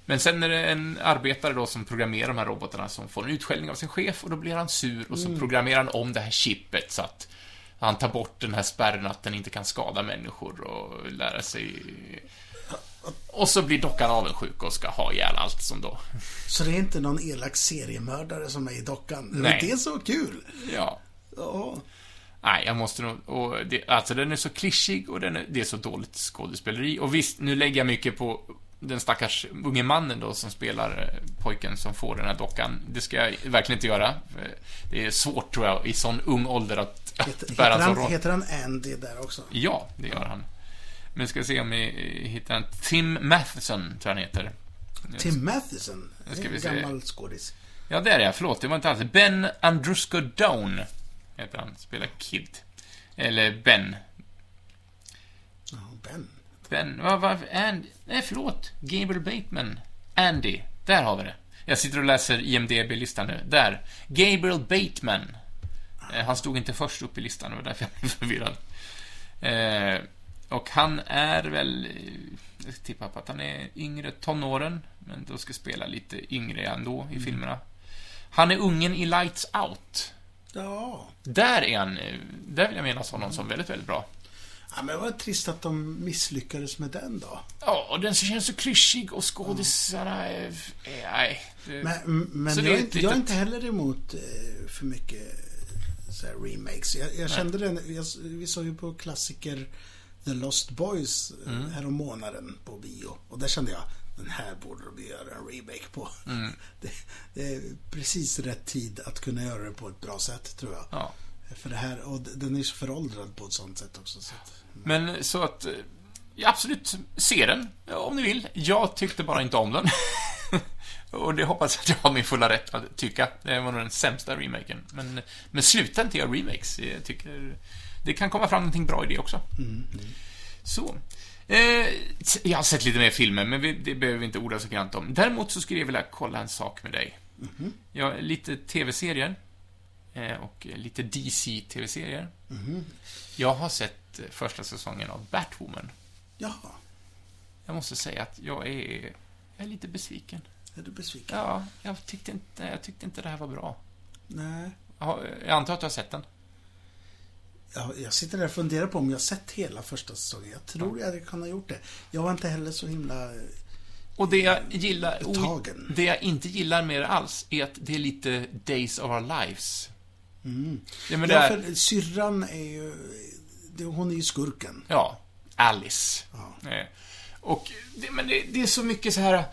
Men sen är det en arbetare då som programmerar de här robotarna som får en utskällning av sin chef och då blir han sur och så programmerar han om det här chippet så att han tar bort den här spärren att den inte kan skada människor och lära sig... Och så blir dockan avundsjuk och ska ha ihjäl allt som då... Så det är inte någon elak seriemördare som är i dockan? Nej. Det är så kul. Ja. Ja. Nej, jag måste nog... Och det, alltså, den är så klyschig och den är, det är så dåligt skådespeleri. Och visst, nu lägger jag mycket på den stackars unge mannen då som spelar eh, pojken som får den här dockan. Det ska jag verkligen inte göra. För Det är svårt, tror jag, i sån ung ålder att, Heter, heter, han, heter han Andy där också? Ja, det gör han. Men ska se om vi hittar en... Tim Matheson, tror jag han heter. Tim Matheson. Nu ska En vi gammal skådis. Ja, det är jag. Förlåt, det var inte alls. Ben Andrusco Down heter han. Spelar Kid. Eller Ben. Ja, Ben. Ben, vad, vad, Andy? Nej, förlåt. Gabriel Bateman. Andy. Där har vi det. Jag sitter och läser IMDB-listan nu. Där. Gabriel Bateman. Eh, han stod inte först upp i listan, det var därför jag blev förvirrad. Eh, och han är väl... eh, Jag tippar på att han är yngre tonåren, men då ska spela lite yngre ändå i filmerna. Han är ungen i Lights Out. Ja. Där är han... Där vill jag minnas honom som väldigt, väldigt bra. ja. Men vad trist att de misslyckades med den då. Ja, och den känns så klyschig och skådisarna är- Nej. det- Men, men jag, är jag är inte heller emot för mycket så remakes. Jag, jag kände den, jag, vi såg ju på klassiker The Lost Boys eh, Mm. härom månaden på bio. Och där kände jag, den här borde de göra en remake på. Mm. Det, det är precis rätt tid att kunna göra det på ett bra sätt, tror jag. Ja. För det här, och den är så föråldrad på ett sånt sätt också. Så att, Men så att... Ja, absolut, se den om ni vill. Jag tyckte bara inte om den. och det hoppas jag att jag har min fulla rätt att tycka. Det var nog den sämsta remaken. Men, men sluta inte göra remakes. Jag tycker... Det kan komma fram någonting bra i det också. Så. Eh, jag har sett lite mer filmer, men vi, det behöver vi inte orda så grant om. Däremot så skulle jag vilja kolla en sak med dig. Ja, lite tv-serier. Eh, och lite DC-tv-serier. Jag har sett eh, första säsongen av Batwoman. jaha, Jag måste säga att jag är, jag är lite besviken. Är du besviken? Ja, jag tyckte inte, jag tyckte inte det här var bra. Nej. Ja, Jag antar att du har sett den? Ja, jag sitter där och funderar på om jag sett hela första säsongen. Jag tror jag hade kunnat gjort det. Jag var inte heller så himla... Och det jag gillar... Betagen. Det jag inte gillar med det alls är att det är lite Days of Our Lives. Mm. Ja, men det ja, är, för syrran är ju... Hon är ju skurken. ja, Alice. Ja. Eh, Och det, men det, det är så mycket så här...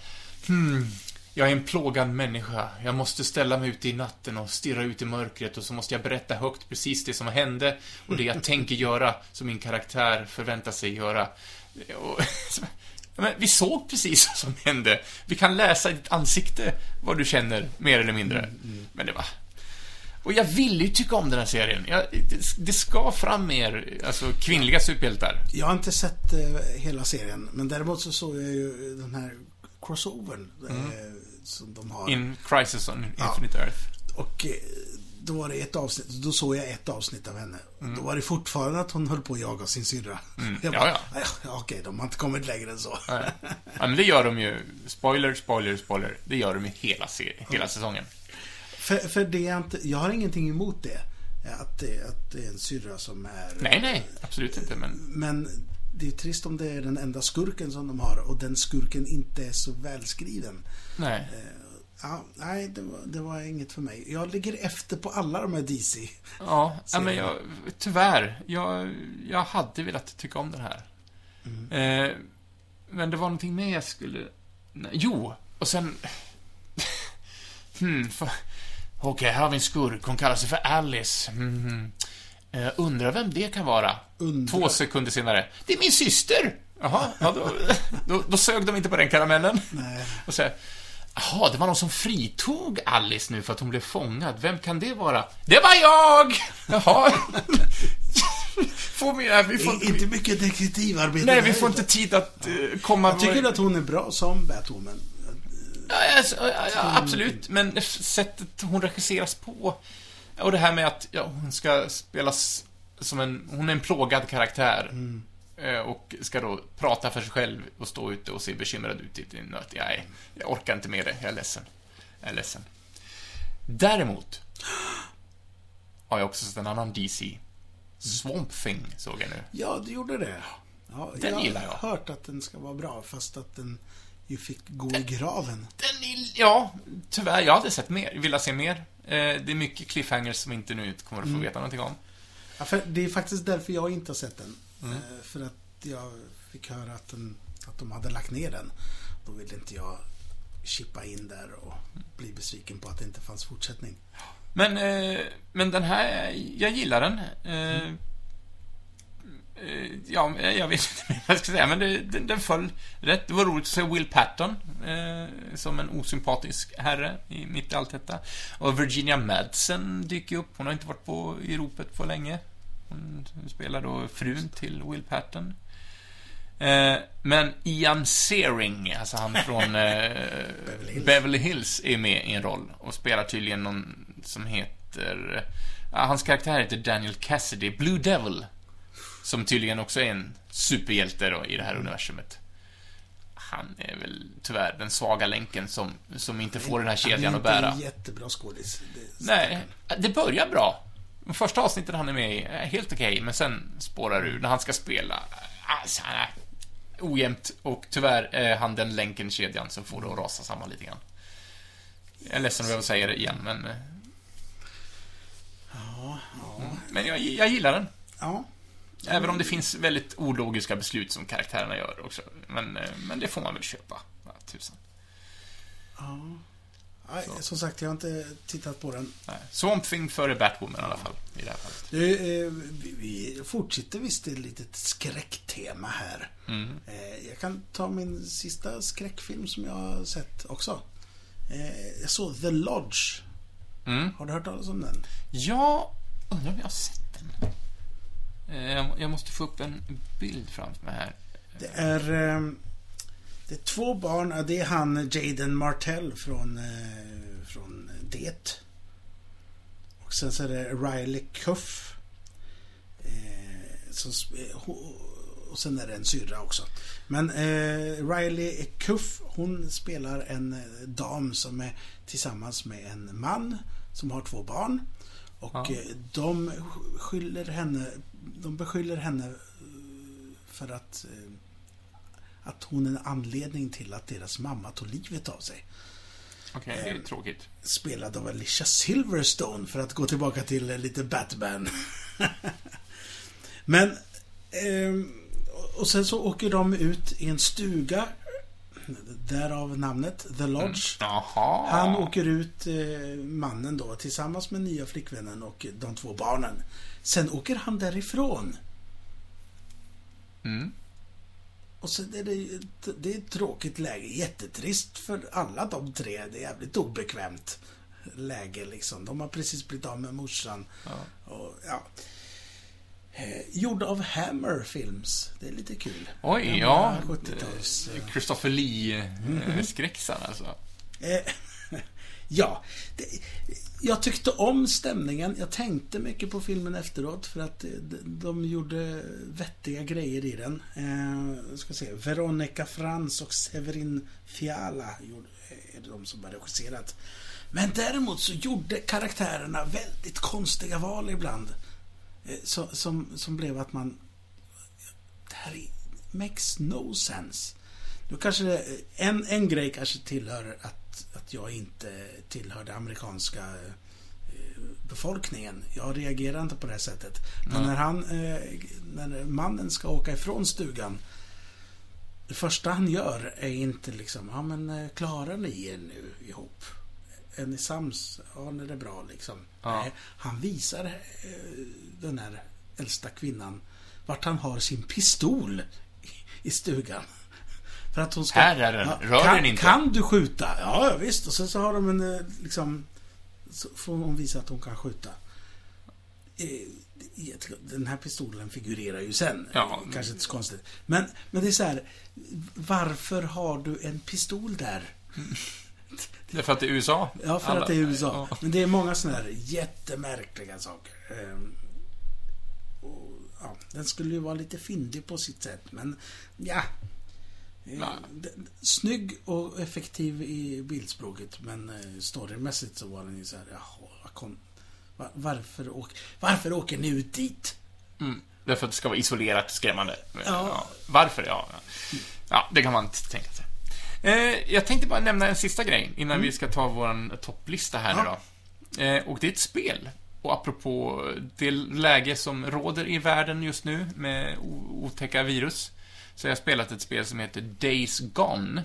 Hmm, jag är en plågad människa. Jag måste ställa mig ute i natten och stirra ut i mörkret och så måste jag berätta högt precis det som hände och det jag tänker göra, som min karaktär förväntar sig göra. Och, men vi såg precis vad som hände. Vi kan läsa i ditt ansikte vad du känner, mer eller mindre. Mm, Men det var... Och jag ville ju tycka om den här serien. Jag, det, det ska fram mer, alltså, kvinnliga superhjältar. Jag har inte sett eh, hela serien, men däremot så såg jag ju den här crossovern eh, som de har. In Crisis on Ja. Infinite Earth. Och eh, då var det ett avsnitt, då såg jag ett avsnitt av henne. Då var det fortfarande att hon höll på att jaga sin syrra. Mm, Jag ja, bara, ja. ja. ja, Okej, de har inte kommit längre än så. Nej. Ja, men det gör de ju. Spoiler, spoiler, spoiler. Det gör de ju hela, se- hela säsongen. För, för det är inte, jag har ingenting emot det. Att det, att det är en syrra som är... Nej, nej. Absolut inte, men... Men det är trist om det är den enda skurken som de har och den skurken inte är så välskriven. Nej. Ja, nej, det var, det var inget för mig. Jag ligger efter på alla de här DC. Ja, men jag, tyvärr. Jag, jag hade velat tycka om den här. Eh, men det var någonting mer jag skulle... Nej, jo, och sen... hmm, för... Okej, här har vi en skurk. Hon kallar sig för Alice. Mhm. Eh, undrar vem det kan vara? Undrar. Två sekunder senare. Det är min syster! Jaha, ja, då, då, då sög de inte på den karamellen. Nej. Och så Jaha, det var någon som fritog Alice nu för att hon blev fångad. Vem kan det vara? Det var jag! Jaha. får vi, nej, vi får, Inte mycket detektivarbete nej, vi får inte tid att eh, komma... Jag tycker att hon är bra som Batwoman. Ja, alltså, ja, ja, absolut, men sättet hon regisseras på och det här med att ja, hon ska spelas som en... Hon är en plågad karaktär. Eh, Och ska då prata för sig själv och stå ute och se bekymrad ut i din nöt. Nej, jag orkar inte med det. Jag är ledsen. Jag är ledsen. Däremot har jag också sett en annan DC. Swamp Thing såg jag nu. Ja, du gjorde det. Ja, Den jag gillar jag. har hört att den ska vara bra, fast att den ju fick gå i graven. Den ja, tyvärr. Jag hade sett mer. Vill se mer. Eh, Det är mycket cliffhangers som inte nu kommer att få veta någonting om. Ja, för det är faktiskt därför jag inte har sett den. Mm. Eh, För att jag fick höra att, den, att de hade lagt ner den. Då ville inte jag chippa in där och bli besviken på att det inte fanns fortsättning. Men, eh, men den här, jag gillar den. Eh, ja, jag vet inte mer vad jag ska säga, men det, den, den föll rätt. Det var roligt att se Will Patton eh, som en osympatisk herre i, mitt i allt detta. Och Virginia Madsen dyker upp. Hon har inte varit på, i ropet på länge. Hon spelar då frun till Will Patton. Eh, men Ian Searing, alltså han från eh, Hills. Beverly Hills, är med i en roll och spelar tydligen någon som heter... Hans karaktär heter Daniel Cassidy, Blue Devil. Som tydligen också är en superhjälte då i det här universumet. Han är väl tyvärr den svaga länken som, som inte får den här kedjan att Han är bära. inte en jättebra skådis. Nej, det börjar bra. Första avsnitten han är med i är helt okej, men sen spårar ur när han ska spela. Alltså, han är ojämnt och tyvärr är han den länken i kedjan som får det att rasa samman lite grann. Jag är ledsen att behöva säga det igen, men... eh, Ja, ja, Men jag, jag gillar den. ja. Även om det finns väldigt ologiska beslut som karaktärerna gör också. Men, eh, men det får man väl köpa. Ja, tusan. ja. Nej, som sagt, jag har inte tittat på den. Nej. Swamp Thing före Batwoman i alla fall, i det här fallet. Du, eh, vi, vi fortsätter visst ett litet skräcktema här. Mm. Eh, jag kan ta min sista skräckfilm som jag har sett också. Eh, jag såg The Lodge. Mm. Har du hört talas om den? Jag undrar om jag har sett den. Eh, jag- måste få upp en bild framför mig här. Det är, eh, det är två barn. Det är han Jaden Martell från, eh, från Det. Och sen så är det Riley Cuff. Eh, som, och sen är det en syrra också. Men eh, Riley Cuff, hon spelar en dam som är tillsammans med en man som har två barn. Och Ja. de skyller henne, de beskyller henne eh, för att eh, att hon är en anledning till att deras mamma tog livet av sig. Okej, det är tråkigt. Spelad av Alicia Silverstone för att gå tillbaka till eh, lite Batman. Men... ehm, och sen så åker de ut i en stuga. Därav namnet The Lodge. Jaha. Han åker ut, eh, mannen då, tillsammans med nya flickvännen och de två barnen. Sen åker han därifrån. Mm. Och så är det, det är ett tråkigt läge. Jättetrist för alla de tre. Det är jävligt obekvämt läge liksom. De har precis blivit av med morsan. Ja. Och, ja. Eh, gjord av Hammer Films. Det är lite kul. Oj, ja. 70-tals... eh, Christopher Lee-skräckisar alltså. Eh, ja, det, jag tyckte om stämningen. Jag tänkte mycket på filmen efteråt för att eh, de, gjorde vettiga grejer i den. Eh, ska se, Veronica Frans och Severin Fiala gjorde, eh, är de som har regisserat. Men däremot så gjorde karaktärerna väldigt konstiga val ibland. Eh, så, som, som blev att man... Det här makes no sense. Då kanske det, eh, en, en grej kanske tillhör att, att jag inte tillhör den amerikanska eh, befolkningen. Jag reagerar inte på det här sättet. Men Nej. när han, eh, när mannen ska åka ifrån stugan. Det första han gör är inte liksom, ja men eh, klarar ni er nu ihop? Är ni sams? Ja, det är bra liksom. Ja. Nej, han visar den här äldsta kvinnan vart han har sin pistol i stugan. För att hon ska... Här är den. Rör kan, den inte. Kan du skjuta? Ja, visst. Och sen så har de en, eh, liksom... Så får hon visa att hon kan skjuta. Eh, Den här pistolen figurerar ju sen. Ja. Kanske inte så konstigt. Men, men det är så här. Varför har du en pistol där? Det är för att det är USA. Ja, för Alla- att det är USA. Men det är många sådana här jättemärkliga saker. Ehm, och, ja, den skulle ju vara lite fyndig på sitt sätt, men ja. Den- Snygg och effektiv i bildspråket, men eh, storymässigt så var den ju så här, jaha, vad va- varför, åk, varför åker ni ut dit? Mm. Därför att det ska vara isolerat skrämmande. Ja. Varför? Ja. ja, det kan man inte tänka sig. Eh, jag tänkte bara nämna en sista grej innan vi ska ta vår topplista här Mm. Ja. nu då. Eh, och det är ett spel. Och apropå det läge som råder i världen just nu med otäcka virus, så har jag spelat ett spel som heter Days Gone.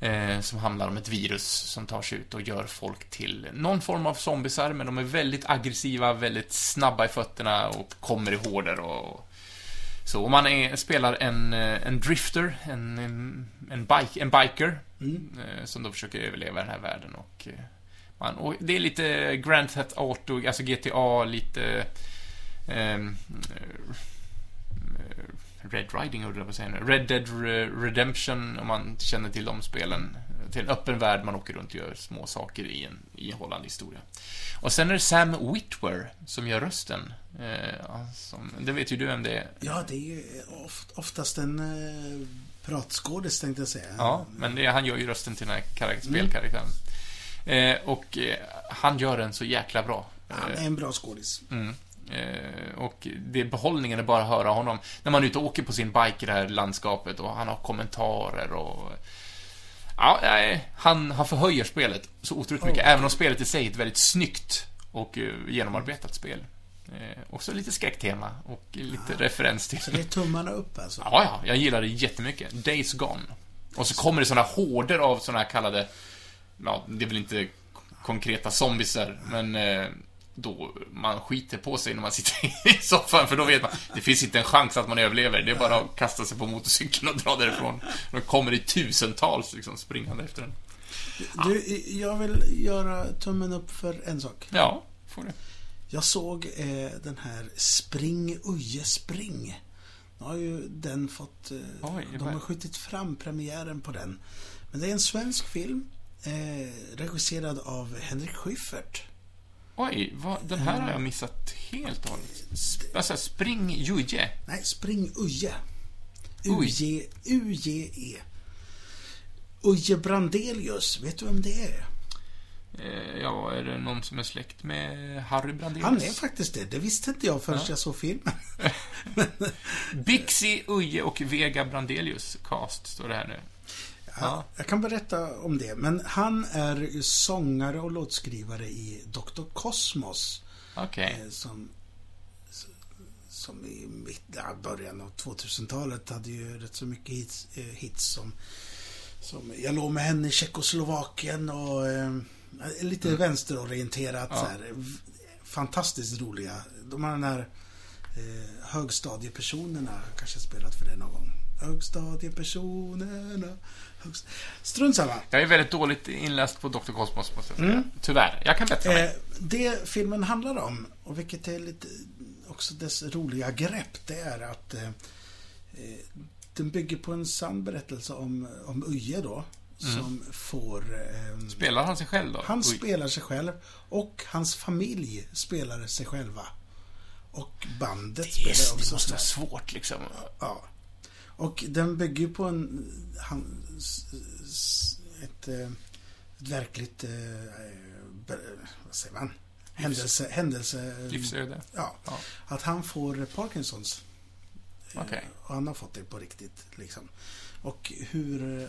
Eh, som handlar om ett virus som tar sig ut och gör folk till någon form av zombisar, men de är väldigt aggressiva, väldigt snabba i fötterna och kommer i horder och så. Och man är, spelar en, eh, en drifter, en, en, bike, en biker, Mm. eh, som då försöker överleva i den här världen och man, och det är lite Grand Theft Auto, alltså GTA, lite eh, Red Riding, höll jag på säga nu. Red Dead Re- Redemption, om man känner till de spelen. Till en öppen värld, man åker runt och gör små saker i en ihållande historia. Och sen är det Sam Witwer som gör rösten. Eh, som, det vet ju du vem det är. Ja, det är ju oft, oftast en eh, pratskådis tänkte jag säga. Ja, men det, han gör ju rösten till den här karaktär, spelkaraktären. Eh, och eh, han gör den så jäkla bra. Han Eh, är en bra skådis. Mm. Eh, och det behållningen är bara att höra honom när man är ute och åker på sin bike i det här landskapet och han har kommentarer och... Ja, han, han förhöjer spelet så otroligt mycket, Oh. även om spelet i sig är ett väldigt snyggt och eh, genomarbetat spel. Eh, också lite skräcktema och lite referens till... Så det är tummarna upp alltså. Ja, ja, jag gillar det jättemycket. Days Gone. Och så kommer det såna horder av såna här kallade, ja, det är väl inte konkreta zombisar, men då man skiter på sig när man sitter i soffan, för då vet man, det finns inte en chans att man överlever. Det är bara att kasta sig på motorcykeln och dra därifrån. De kommer i tusentals liksom springande efter den. Du, jag vill göra tummen upp för en sak. Ja, får det. Jag såg eh, den här Spring Uje Spring. Nu har ju den fått... Eh, Oj, de har skjutit fram premiären på den. Men det är en svensk film. Eh, regisserad av Henrik Schyffert. Oj, vad, den här har jag missat helt och hållet. Sp- Alltså, spring Juje. Nej, Spring Uje. U-J-E. Uje Brandelius. Vet du vem det är? Eh, ja, är det någon som är släkt med Harry Brandelius? Han är faktiskt det. Det visste inte jag förrän Ja. jag såg filmen. Bixi, Uje och Vega Brandelius cast, står det här nu. Ja. Jag kan berätta om det. Men han är sångare och låtskrivare i Dr. Cosmos. Okej. eh, Som, som i mitt, ja, början av 2000-talet hade ju rätt så mycket hits, eh, hits som som, jag låg med henne i Tjeckoslovakien och eh, lite Mm. vänsterorienterat så här. Fantastiskt roliga. De har den här eh, högstadiepersonerna, kanske spelat för det någon gång. Högstadiepersonerna. Högst... Strunt samma. Jag är väldigt dåligt inläst på Dr. Cosmos, måste jag säga. Tyvärr. Jag kan bättra mig. Eh, det filmen handlar om, och vilket är lite också dess roliga grepp, det är att eh, eh, den bygger på en sann berättelse om, om Uje då, som får... Eh, Spelar han sig själv då? han Oj. spelar sig själv och hans familj spelar sig själva. Och bandet Det, spelar är, det också måste vara svårt, liksom. Ja. Och den bygger på en... Han, ett, eh, ett verkligt... Eh, be, vad säger man? Händelse... händelse Livsöde. Ja. Ja. Att han får Parkinsons. Eh, Okej. Och han har fått det på riktigt. Liksom. Och hur,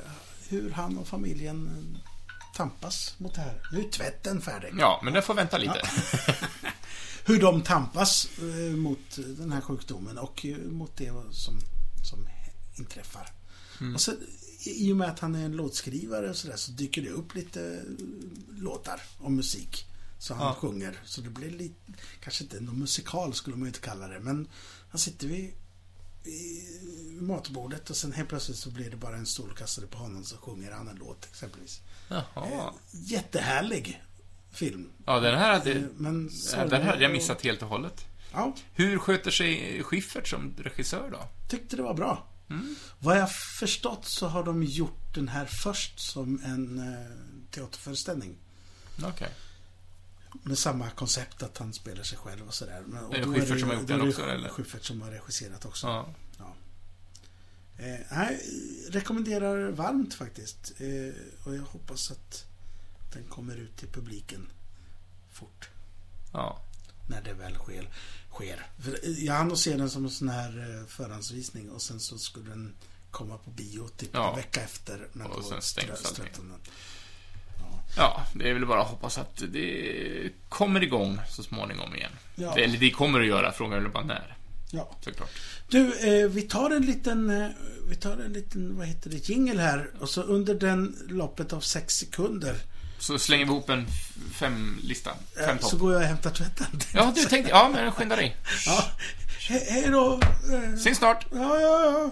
hur han och familjen tampas mot det här. Nu är tvätten färdig. Ja, men den får vänta lite. Hur de tampas eh, mot den här sjukdomen och eh, mot det som, som inträffar. Mm. Och så, I och med att han är en låtskrivare och sådär så dyker det upp lite eh, låtar och musik. Så han Ja. sjunger. Så det blir lite, kanske inte någon musikal skulle man ju inte kalla det. Men han sitter vid, vid matbordet och sen helt plötsligt så blir det bara en stolkastare på honom så sjunger han en låt exempelvis. Jaha. Jättehärlig film. Ja, den här hade, Eh, Men den hade jag missat helt och hållet. Ja, Hur sköter sig Schiffert som regissör då? tyckte det var bra. Mm. Vad jag förstått så har de gjort den här först som en eh, teaterföreställning. Okej. Med samma koncept att han spelar sig själv och sådär. Men- och Är det Schyffert som har gjort den också, eller? Schyffert som har regisserat också. Ja. Eh, nej, rekommenderar varmt faktiskt. Eh, och jag hoppas att den kommer ut till publiken fort. Ja. När det väl sker. Sker. För jag hann att se den som en sån här eh, förhandsvisning och sen så skulle den komma på bio typ Ja. en vecka efter. Men Och sen stängs allting. den. Ja, det är väl bara att hoppas att det kommer igång så småningom igen. Ja. Det- Eller det kommer att göra, frågan är bara när, Ja. såklart. Du, eh, vi tar en liten, eh, vi tar en liten, vad heter det, jingle här och så under den loppet av sex sekunder Så slänger vi ihop en femlista, fem så topp. går jag och hämtar tvätten. Ja, du tänkte, ja men skynda dig. Ja. He hej då. Eh, Syns snart. Ja, ja, ja.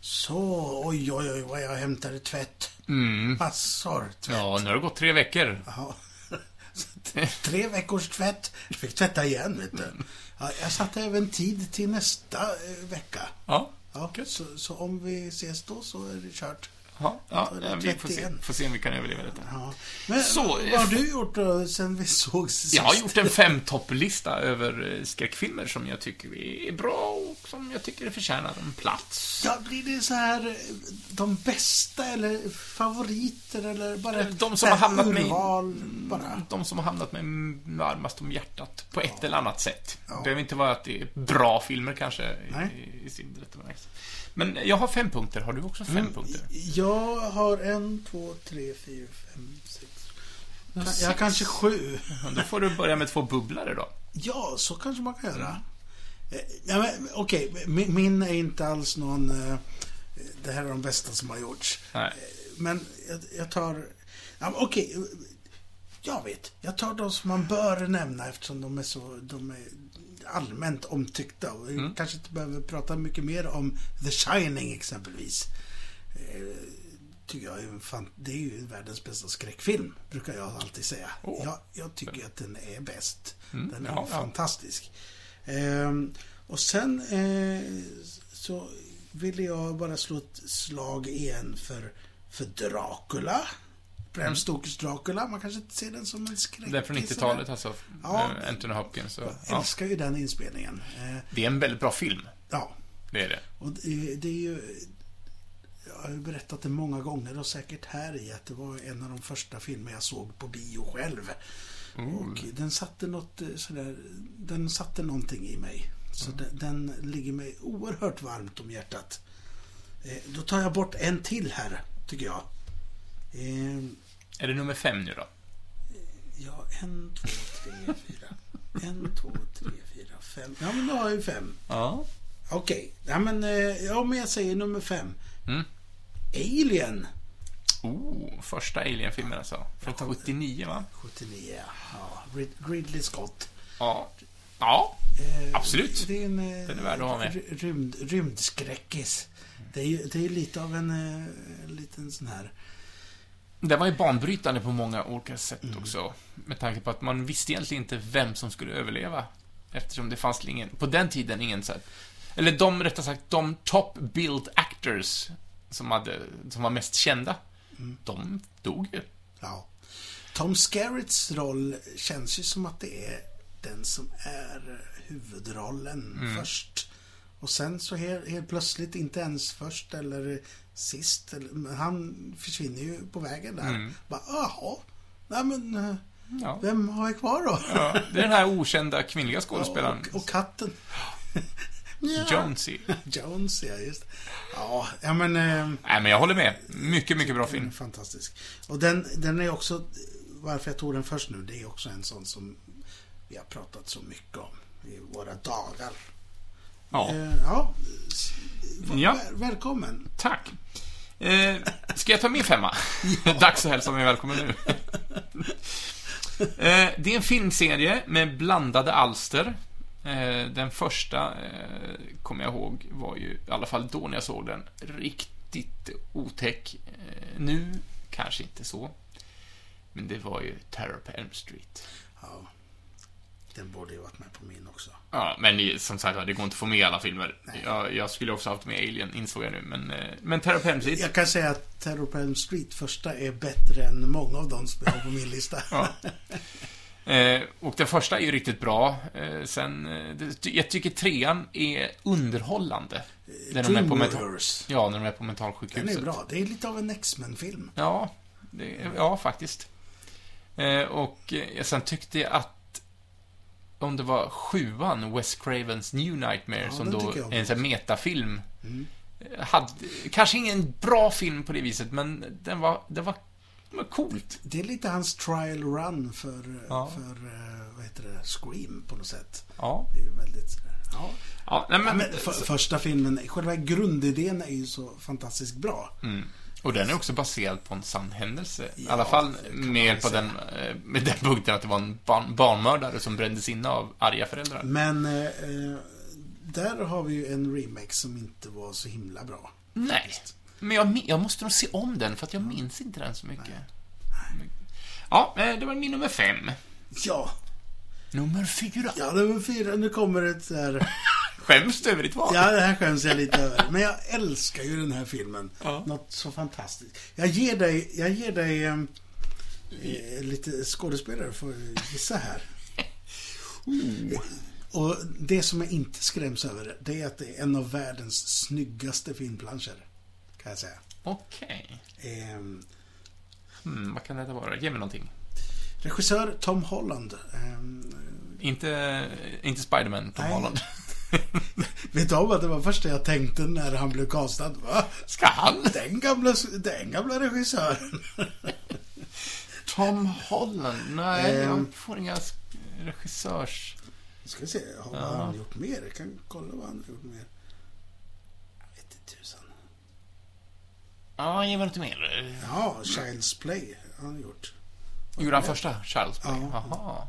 Så, oj, oj, oj, vad jag hämtade tvätt. Mm. Massor tvätt. Ja, nu har det gått tre veckor. Jaha. Tre veckors tvätt. Jag fick tvätta igen, vet du. Ja, jag satte även tid till nästa eh, vecka. Ja, Ja, så, så om vi ses då så är det kört ja, ja det vi får se, 31. får se om vi kan överleva detta. Ja. Men Så, vad har du gjort då sen vi sågs sist? Jag har gjort en femtopplista över eh, skräckfilmer som jag tycker är bra och som jag tycker förtjänar en plats. Ja, blir det så här eh, de bästa eller favoriter eller bara De som har hamnat mig- urval bara? De som har hamnat mig varmast om hjärtat på ett eller annat sätt. Ja. Det behöver inte vara att det är bra filmer kanske Nej. i, i sin rätta. Men jag har fem punkter. Har du också fem Mm. punkter? Jag har en, två, tre, fyra, fem, sex. Jag har kanske sju. Då får du börja med två bubblare då. Ja, så kanske man kan göra. Eh, Ja, men, Okej, min, min är inte alls någon... eh, Det här är de bästa som har gjorts. Nej. Men jag, jag tar... Ja, Okej, eh, jag vet. Jag tar de som man bör nämna eftersom de är så... De är allmänt omtyckta. Och vi Mm. kanske inte behöver prata mycket mer om The Shining exempelvis. Eh, tycker jag är det är ju världens bästa skräckfilm, brukar jag alltid säga. Åh. Jag, jag tycker att den är bäst. Mm, Den är ja, ja. fantastisk. Ehm, och sen eh, så ville jag bara slå ett slag igen för, för Dracula. Bram Mm. Stokers Dracula. Man kanske inte ser den som en skräck. Den från 90-talet alltså. Ja. med Anthony Hopkins. Och, Jag ja. älskar ju den inspelningen. Eh, Det är en väldigt bra film. ja, Det är det. och det, det är ju... Jag har ju berättat det många gånger och säkert här i att det var en av de första filmer jag såg på bio själv. Och den satte något eh, sådär, den satte någonting i mig. Så den, den ligger mig oerhört varmt om hjärtat. Eh, då tar jag bort en till här, tycker jag. Eh, Är det nummer fem nu då? ja, en, två, tre, fyra. En, två, tre, fyra, fem. Ja, men då har jag ju fem. Ja. Okej, ja, men, eh, ja, men jag säger nummer fem. Mm. Alien. Oh, första Alien-filmen alltså. Från 79, va? 79, ja. Rid- Ridley Scott. Ja. Ja, Eh, Absolut. Det är en, eh, Den är värd att ha med. ry- Rymd, rymdskräckis. Det är ju det är lite av en eh, liten sån här... det var ju banbrytande på många olika sätt Mm. också. Med tanke på att man visste egentligen inte vem som skulle överleva. Eftersom det fanns ingen, på den tiden, ingen så här, Eller de, rättare sagt, de top build actors som, hade, som var mest kända. Mm. De dog ju. Ja. Tom Skerritts roll känns ju som att det är den som är huvudrollen Mm. först. Och sen så helt, helt plötsligt, inte ens först eller sist, men han försvinner ju på vägen där. Mm. Bara, jaha, nej men, eh, Ja. vem har jag kvar då? ja. Det är den här okända kvinnliga skådespelaren. Och, och katten. ja. Jonesy. Jones, ja just Ja, ja men... Eh, Nej, men jag håller med. Mycket, mycket bra film. fantastisk. Och den, den är också, varför jag tog den först nu, det är också en sån som vi har pratat så mycket om i våra dagar. Ja. Eh, ja. Ja. Väl, välkommen. Tack. Eh, ska jag ta min femma? Dags att hälsa mig välkommen nu. eh, det är en filmserie med blandade alster. Eh, den första, eh, kommer jag ihåg, var ju, i alla fall då när jag såg den, riktigt otäck. Eh, nu, kanske inte så. Men det var ju Terror på Elm Street. Ja. Den borde ju varit med på min också. Ja, men som sagt det går inte att få med alla filmer. Jag, jag skulle också haft med Alien, insåg jag nu. Men, eh, men Terror på Street, Jag kan säga att Terror på Street första är bättre än många av de som jag har på min lista. Ja. Eh, och den första är ju riktigt bra. Eh, sen, eh, jag tycker trean är underhållande. När de är på mental, ja, när de är på Den mentalsjukhuset. är bra. Det är lite av en X-Men-film. Ja, det, ja faktiskt. Eh, och eh, sen tyckte jag att om det var sjuan, Wes Cravens New Nightmare, Ja, som den då är en sån här metafilm. Mm. eh, Hade, kanske ingen bra film på det viset, men den var, det var, det var coolt. Det är lite hans trial run för, Ja. för eh, vad heter det, Scream på något sätt. Ja. Det är väldigt. Ja. ja nej, men, men för, första filmen, själva grundidén är ju så fantastiskt bra. Mm. Och den är också baserad på en sann händelse. I Ja, alla fall med på säga. den, eh, med den punkten att det var en barn, barnmördare som brändes inne av arga föräldrar. Men eh, eh, där har vi ju en remake som inte var så himla bra. Nej. Men jag, jag måste nog se om den, för att jag minns inte den så mycket. Ja, eh, det var min nummer fem. Ja, Nummer fyra. ja nummer fyra, nu kommer ett så här... Skäms du över ditt val? Ja, det här skäms jag lite över. Men jag älskar ju den här filmen. Ja. Något så fantastiskt. Jag ger dig, jag ger dig eh, eh, lite skådespelare för att gissa här. Och det som jag inte skräms över, det är att det är en av världens snyggaste filmplanscher. Kan jag säga. Okej. Eh, Hmm, vad kan det vara? Ge mig någonting. Regissör Tom Holland. Eh, Inte, inte Spiderman, Tom Nej. Holland. vet du om att det var första jag tänkte när han blev castad? Va? Ska han? Den gamla, den gamla regissören. Tom Holland? Nej, Ehm. jag får inga regissörs... Ska vi se, har Ja. han gjort mer? Jag kan kolla vad han har gjort mer. Jag vet inte tusan. Ja, ge mig lite mer. Ja, Child's Play har han gjort. Gjorde han första Child's Play? Ja. Jaha.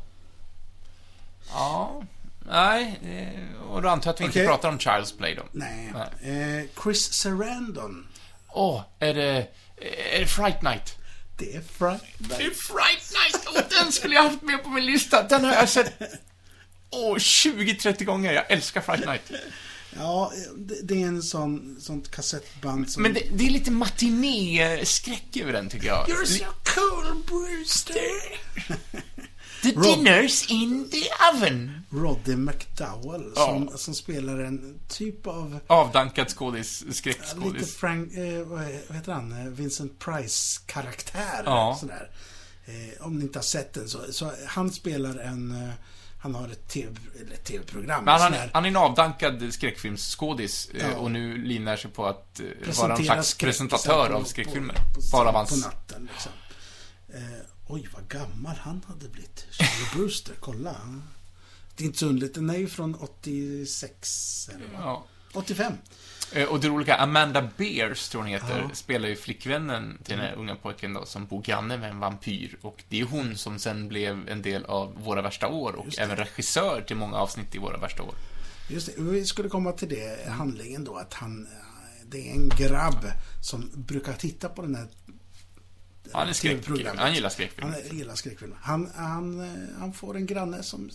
Ja. Nej, eh, och då antar jag att vi inte Okej. pratar om Child's Play då. Nej. Nej. Eh, Chris Sarandon. Åh, är det... Är det Fright Night? Det är Friday. Det är Fright Night! Och den skulle jag haft med på min lista. Den har jag sett... Åh, 20-30 gånger. Jag älskar Fright Night. Ja, det, det är en sån, sånt kassettband som... Men det, det är lite matiné-skräck över den, tycker jag. You're so cool, Brewster! The Rob- dinner's in the oven. Roddy McDowell Ja. som, som spelar en typ av... Avdankad skådis, Lite skräckskådis. Frank... Eh, vad heter han? Eh, Vincent Price-karaktär. Ja. Sådär. Eh, om ni inte har sett den så... så han spelar en... Eh, han har ett TV, TV-program. Men han, han är en avdankad skräckfilmsskådis eh, Ja. och nu linar sig på att eh, vara en slags presentatör på- av skräckfilmer. På, på, Bara av på hans... natten liksom. Eh, oj, vad gammal han hade blivit. Charlie Brewster, kolla. Det är inte så underligt. Den är ju från 86. Eller vad? Ja. 85. Eh, Och det roliga, Amanda Beers, tror hon heter, Ja. spelar ju flickvännen till den här unga pojken då, som bor granne med en vampyr. Och det är hon som sen blev en del av Våra värsta år och även regissör till många avsnitt i Våra värsta år. Just det, vi skulle komma till det, handlingen då, att han, eh, det är en grabb som brukar titta på den här Han är skräck, TV-programmet. han gillar skräckfilm. Han gillar skräckfilmer. Han, han, eh, han får en granne som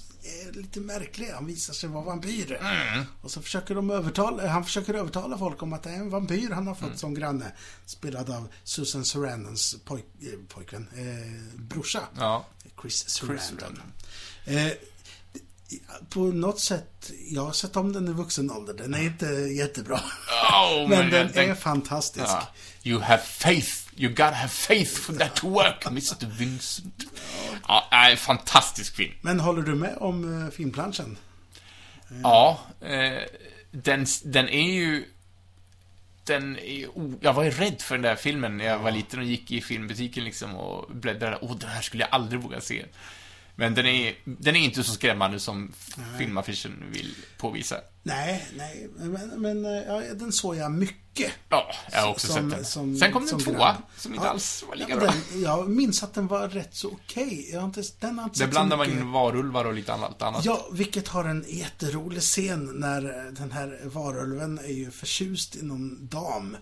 är lite märklig. Han visar sig vara vampyr. Mm. Och så försöker de övertala, han försöker övertala folk om att det är en vampyr han har fått Mm. som granne. Spelad av Susan Sarandons pojk, eh, pojkvän, eh, brorsa. Ja. Chris Sarandon. Eh, på något sätt, jag har sett om den i vuxen ålder. Den är inte jättebra. Oh, Men den är fantastisk. Ja. You have faith. You gotta have faith for that to work, Mr. Vincent. Ja, nej, fantastisk film. Men håller du med om eh, filmplanschen? Ja, eh, den, den är ju... Den är, o- jag var ju rädd för den där filmen när jag var liten och gick i filmbutiken liksom och bläddrade. Åh, den här skulle jag aldrig våga se. Men den är, den är inte så skrämmande som filmaffischen vill påvisa. Nej, nej. Men, men eh, ja, den såg jag mycket. Ja, jag har också Som- sett den. som- Sen kom det som en tvåa, som inte Ja. alls var lika Ja, bra. Den, jag minns att den var rätt så okej. Jag har inte, den har inte Där blandar man in varulvar och lite annat. annat. Ja, vilket har en jätterolig scen när eh, den här varulven är ju förtjust i någon dam.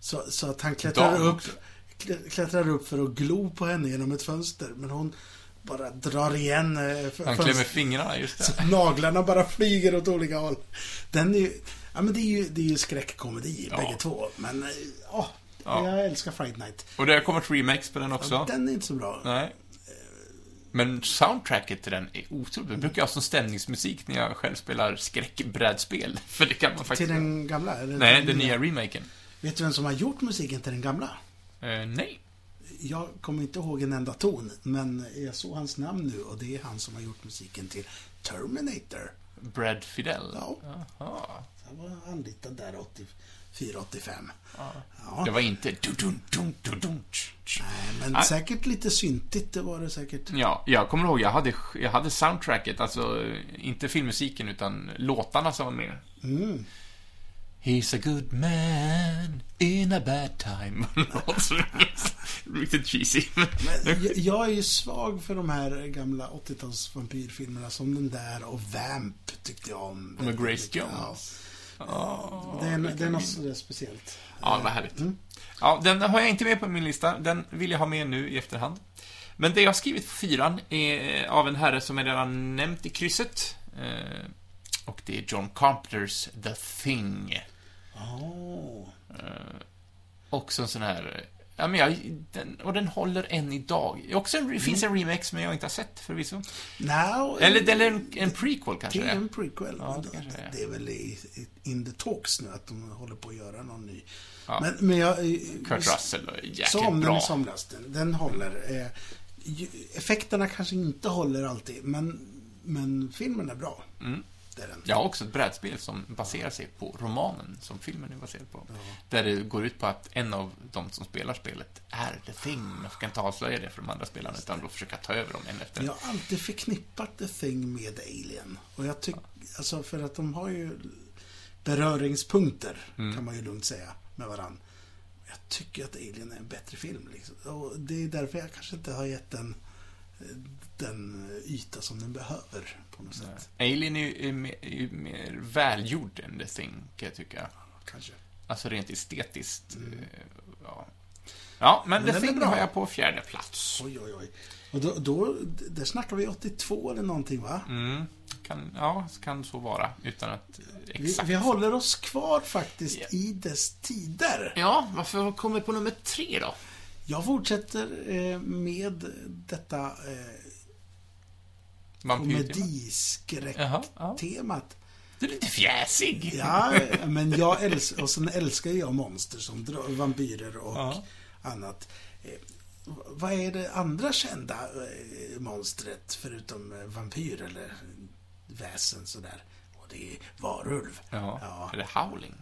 Så, så att han klättrar Mm. Dam upp, klättrar upp för att glo på henne genom ett fönster. Men hon bara drar igen eh, Han klämmer fingrarna, just Så det. naglarna bara flyger åt olika håll. Den är ju, ja men det är ju, det är ju skräckkomedi Ja. bägge två. Men, eh, ja, Ja. jag älskar Fright Night. Och det har kommit remakes på den också. Den är inte så bra. Nej. Men soundtracket till den är otroligt. Det brukar jag ha som stämningsmusik när jag själv spelar skräckbrädspel. För det kan man faktiskt Till den gamla? Eller Nej, till den nya remaken. Vet du vem som har gjort musiken till den gamla? Eh, nej. Jag kommer inte ihåg en enda ton, men jag såg hans namn nu och det är han som har gjort musiken till Terminator. Brad Fidel. Ja. Jaha. Han var anlitad där 84-85. Ja. Ja. Det var inte... dun, dun, dun. Nej, men Nej. säkert lite syntigt, det var det säkert. Ja, jag kommer ihåg, jag hade, jag hade soundtracket, alltså inte filmmusiken utan låtarna som var med. Mm. He's a good man in a bad time. Är Riktigt cheesy. Men jag, jag är ju svag för de här gamla 80-tals vampyrfilmerna som den där och Vamp tyckte jag om. Med Grace. Jones. Ja, Det är, det är vilken något speciellt. Ja, vad härligt. Mm. Ja, den har jag inte med på min lista. Den vill jag ha med nu i efterhand. Men det jag har skrivit på fyran är av en herre som jag redan nämnt i krysset. Eh, Och det är John Carpenters The Thing. Eh, Också en sån här... Ja, men jag, den, och den håller än idag. Också en, det finns en remake som jag inte har sett förvisso. Now, Eller, eller en, en prequel kanske Det är en prequel. Ja, men det är. det är väl i, in the talks nu att de håller på att göra någon ny. Ja. Men, men jag... Kurt Russell är jäkligt Så om den bra. i somras. Den, den håller. Eh, effekterna kanske inte håller alltid, men, men filmen är bra. Mm. Den. Jag har också ett brädspel som baserar sig på romanen som filmen är baserad på. Där det går ut på att en av de som spelar spelet är The Thing. Man ska inte avslöja det för de andra spelarna utan då försöka ta över dem en efter en. Jag har alltid förknippat The Thing med Alien. Och jag tycker, alltså för att de har ju beröringspunkter, Mm. kan man ju lugnt säga, med varann. Jag tycker att Alien är en bättre film. Liksom. Och det är därför jag kanske inte har gett den den yta som den behöver på något sätt. Alien är ju är mer, är ju mer välgjord än The Thing, kan jag tycka. Kanske. Alltså rent estetiskt. eh, Ja, ja men, Men The Thing har jag på fjärde plats. Oj, oj, oj. Och då, då, där snackar vi 82 eller någonting va? Mm, kan, ja, kan så vara. Utan att eh, Vi, exakt... vi håller oss kvar faktiskt Ja. i dess tider. Ja, varför kommer på nummer tre då? Jag fortsätter eh, med detta eh, ja. Komediskräcktemat. Du är lite fjäsig. Ja, men jag älskar, och sen älskar jag monster som vampyrer och Ja. annat. Eh, vad är det andra kända eh, monstret förutom eh, vampyr eller väsen sådär? Och det är varulv. Ja. Ja. Det Howling?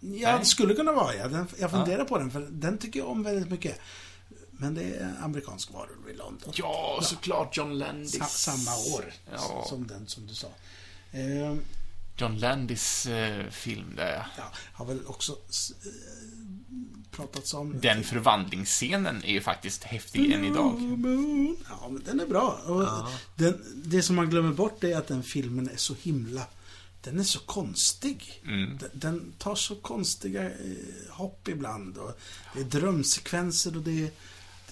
Ja, det skulle kunna vara ja. Jag funderar Ja. på den, för den tycker jag om väldigt mycket. Men det är amerikansk varulv i London. Ja, såklart John Landis. Sa, samma år Ja. som den som du sa. Eh, John Landis eh, film där. Ja, har väl också eh, pratats om. Den förvandlingsscenen är ju faktiskt häftig än idag. Ja, men den är bra. Och den, det som man glömmer bort är att den filmen är så himla... Den är så konstig. Mm. Den, den tar så konstiga eh, hopp ibland. Och det är drömsekvenser och det är,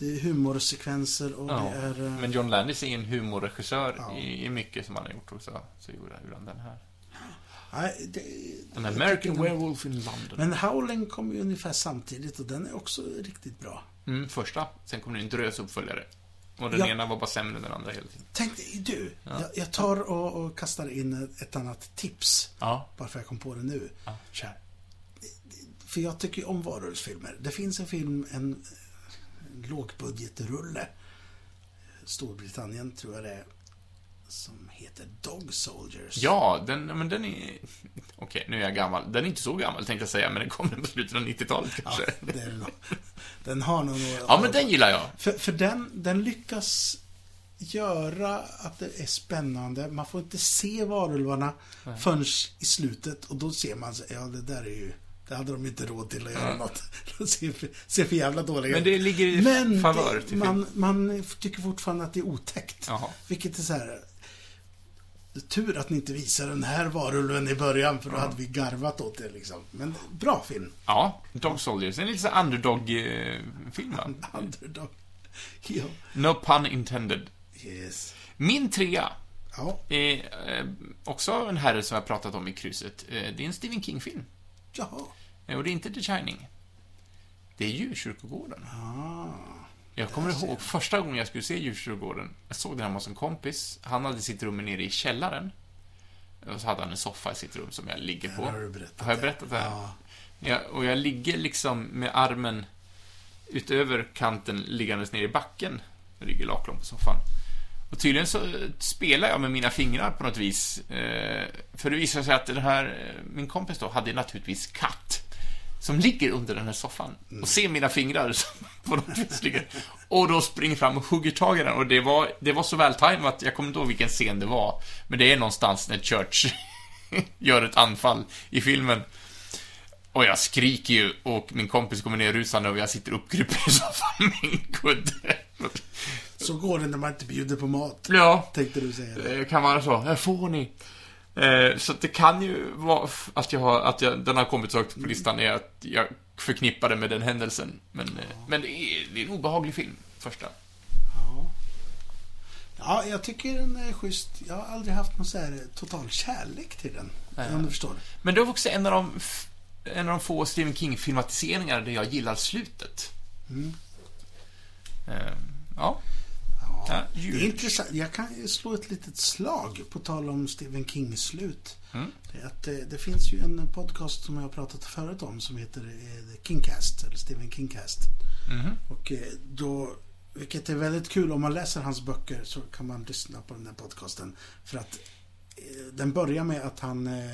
det är humorsekvenser och Ja, det är... eh, men John Landis är en humorregissör Ja. i, i mycket som han har gjort också. Så gjorde han den här. nej, det, An jag American den- Werewolf in London. Men Howling kom ju ungefär samtidigt och den är också riktigt bra. Mm, första. Sen kom det en drös uppföljare. Och den Ja. ena var bara sämre än den andra hela tiden. Tänk du, Ja. jag, jag tar och, och kastar in ett, annat tips. Ja. Bara för jag kom på det nu. ja. För jag tycker ju om varulvsfilmer. Det finns en film, en lågbudgetrulle. Storbritannien tror jag det är. Som heter Dog Soldiers. Ja, den, men den är... Okej, nu är jag gammal. Den är inte så gammal tänkte jag säga, men den kom på slutet av 90-talet Ja, kanske. det är nog. Den har nog. Ja, men den gillar jag. För, för den, den lyckas göra att det är spännande. Man får inte se varulvarna förrän i slutet och då ser man, ja det där är ju, det hade de inte råd till att göra Nej. något. De ser, för- ser för jävla dåliga Men det ligger i Men favör till man, man tycker fortfarande att det är otäckt. Jaha. Vilket är så här. Tur att ni inte visar den här varulven i början för då hade vi garvat åt det liksom. Men bra film. Ja, Dog Soldiers. En lite underdog-film, va? Underdog. Ja. No pun intended. Yes. Min trea Ja. är eh, också en herre som jag pratat om i krysset. Eh, det är en Stephen King-film. Jaha. Eh, och det är inte The Shining. Det är Djurkyrkogården. Ah. Jag kommer ihåg första gången jag skulle se Djurkyrkogården. Jag såg den hemma hos en kompis. Han hade sitt rum nere i källaren. Och så hade han en soffa i sitt rum som jag ligger på. Har du berättat. Har jag berättat det här? Ja. Ja, och jag ligger liksom med armen utöver kanten liggandes ner i backen. Jag ligger laklång på soffan. Och tydligen så spelar jag med mina fingrar på något vis. Eh, för det visar sig att den här, eh, min kompis då, hade naturligtvis katt. Som ligger under den här soffan. Och ser mina fingrar som på något vis ligger. Och då springer fram och hugger tag i den. Och det var, det var så vältajmat att jag kommer inte ihåg vilken scen det var. Men det är någonstans när Church gör ett anfall i filmen. Och jag skriker ju och min kompis kommer ner rusande och jag sitter uppkrupen i soffan med en kudde. Så går det när man inte bjuder på mat. Ja, Tänkte du säga det. det kan vara så. Här får ni. Eh, så det kan ju vara att jag har, att jag, den har kommit så högt på listan är att jag förknippar det med den händelsen. Men, eh, men det, är, det är en obehaglig film, första. Ja. ja, jag tycker den är schysst. Jag har aldrig haft någon så här total kärlek till den. Nej. Om du förstår. Men det är också en av de, en av de få Stephen King-filmatiseringar där jag gillar slutet. Mm. Eh, ja. Ja. Det är intressant. Jag kan slå ett litet slag på tal om Stephen Kings slut. Mm. Det, att det, det finns ju en podcast som jag har pratat förut om som heter eh, Kingcast, eller Stephen Kingcast. Mhm. Och eh, då, vilket är väldigt kul om man läser hans böcker så kan man lyssna på den här podcasten. För att eh, den börjar med att han eh,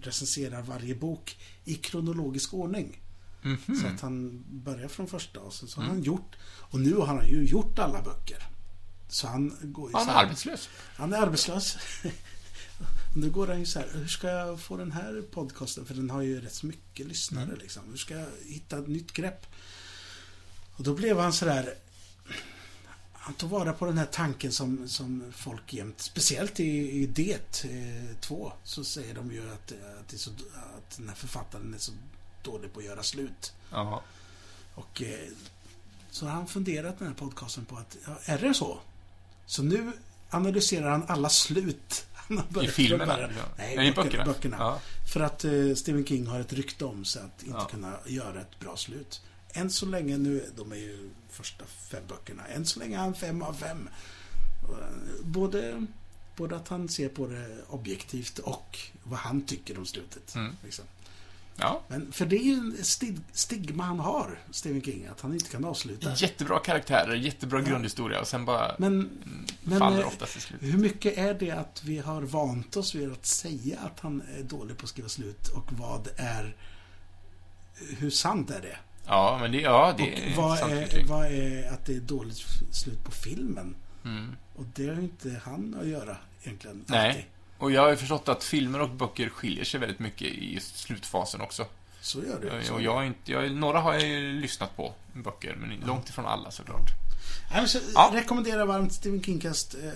recenserar varje bok i kronologisk ordning. Mhm. Så att han börjar från första och sen så har han gjort, och nu har han ju gjort alla böcker. Så han går ju Han är här- arbetslös. han är arbetslös. Nu går han ju så här, hur ska jag få den här podcasten? För den har ju rätt så mycket lyssnare Mm. liksom. Hur ska jag hitta ett nytt grepp? Och då blev han så där han tog vara på den här tanken som, som folk jämt, speciellt i, i Det eh, 2, så säger de ju att, eh, att, så, att den här författaren är så dålig på att göra slut. Ja. Och eh, så har han funderat den här podcasten på att, ja, är det så? Så nu analyserar han alla slut. Han I filmerna? börja- Ja. Nej, Nej, i böckerna. böckerna. Ja. För att eh, Stephen King har ett rykte om sig att inte Ja. kunna göra ett bra slut. Än så länge nu, de är ju första fem böckerna, än så länge är han fem av fem. Både, både att han ser på det objektivt och vad han tycker om slutet. Mm. Liksom. Ja. Men för det är ju en stig- stigma han har, Stephen King, att han inte kan avsluta. Jättebra karaktärer, jättebra grundhistoria och sen bara Men, men faller eh, oftast i slut. hur mycket är det att vi har vant oss vid att säga att han är dålig på att skriva slut och vad är... Hur sant är det? Ja, men det, ja, det är och vad sant är, mycket. vad är att det är dåligt slut på filmen? Mm. Och det har ju inte han att göra egentligen. Nej. alltid. Och jag har ju förstått att filmer och böcker skiljer sig väldigt mycket i slutfasen också. Så gör det. Så. Och jag inte, jag, några har jag ju lyssnat på, böcker, men långt ifrån alla såklart. Nej, men så, Ja. Rekommenderar varmt Stephen Kingcast. Eh,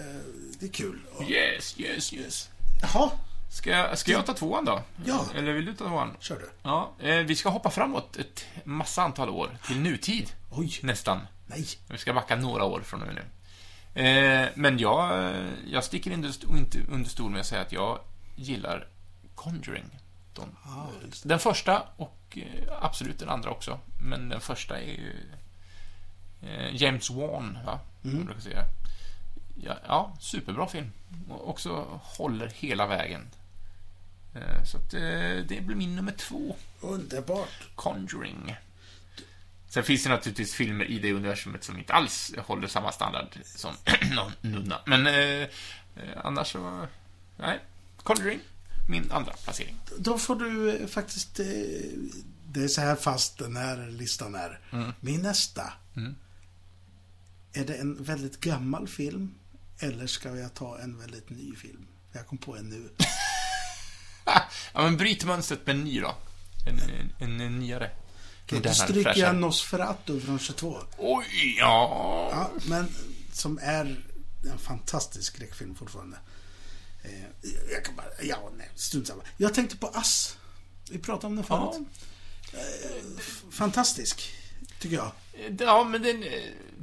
det är kul. Yes, yes, yes. Jaha, Ska jag, ska jag ta tvåan då? Ja. Eller vill du ta tvåan? kör du. Ja, eh, vi ska hoppa framåt ett massa antal år, till nutid, Oj, nästan. nej. Vi ska backa några år från och med nu. Eh, men jag, jag sticker inte under stol med att säga att jag gillar Conjuring. De, Ah, den första och eh, absolut den andra också. Men den första är ju eh, James Wan, va? Mm. Ja, ja, superbra film. Och också håller hela vägen. Eh, så att, det blir min nummer två. Underbart. Conjuring. Sen finns det naturligtvis filmer i det universumet som inte alls håller samma standard som någon nunna. Men eh, eh, annars så... Nej. Conjuring. Min andra placering. Då får du eh, faktiskt... Eh, det är så här fast den här listan är. Min nästa. Mm. Är det en väldigt gammal film? Eller ska jag ta en väldigt ny film? Jag kom på en nu. Ja, men bryt mönstret med en ny då. En, en, en nyare. Okej, då stryker jag. Nosferatu från 22. Oj, ja. Ja, men som är en fantastisk skräckfilm fortfarande. Eh, jag kan bara... Ja, nej, strunt samma. Jag tänkte på Ass. Vi pratade om den Ja. förut. Eh, fantastisk, tycker jag. Ja, men den, eh,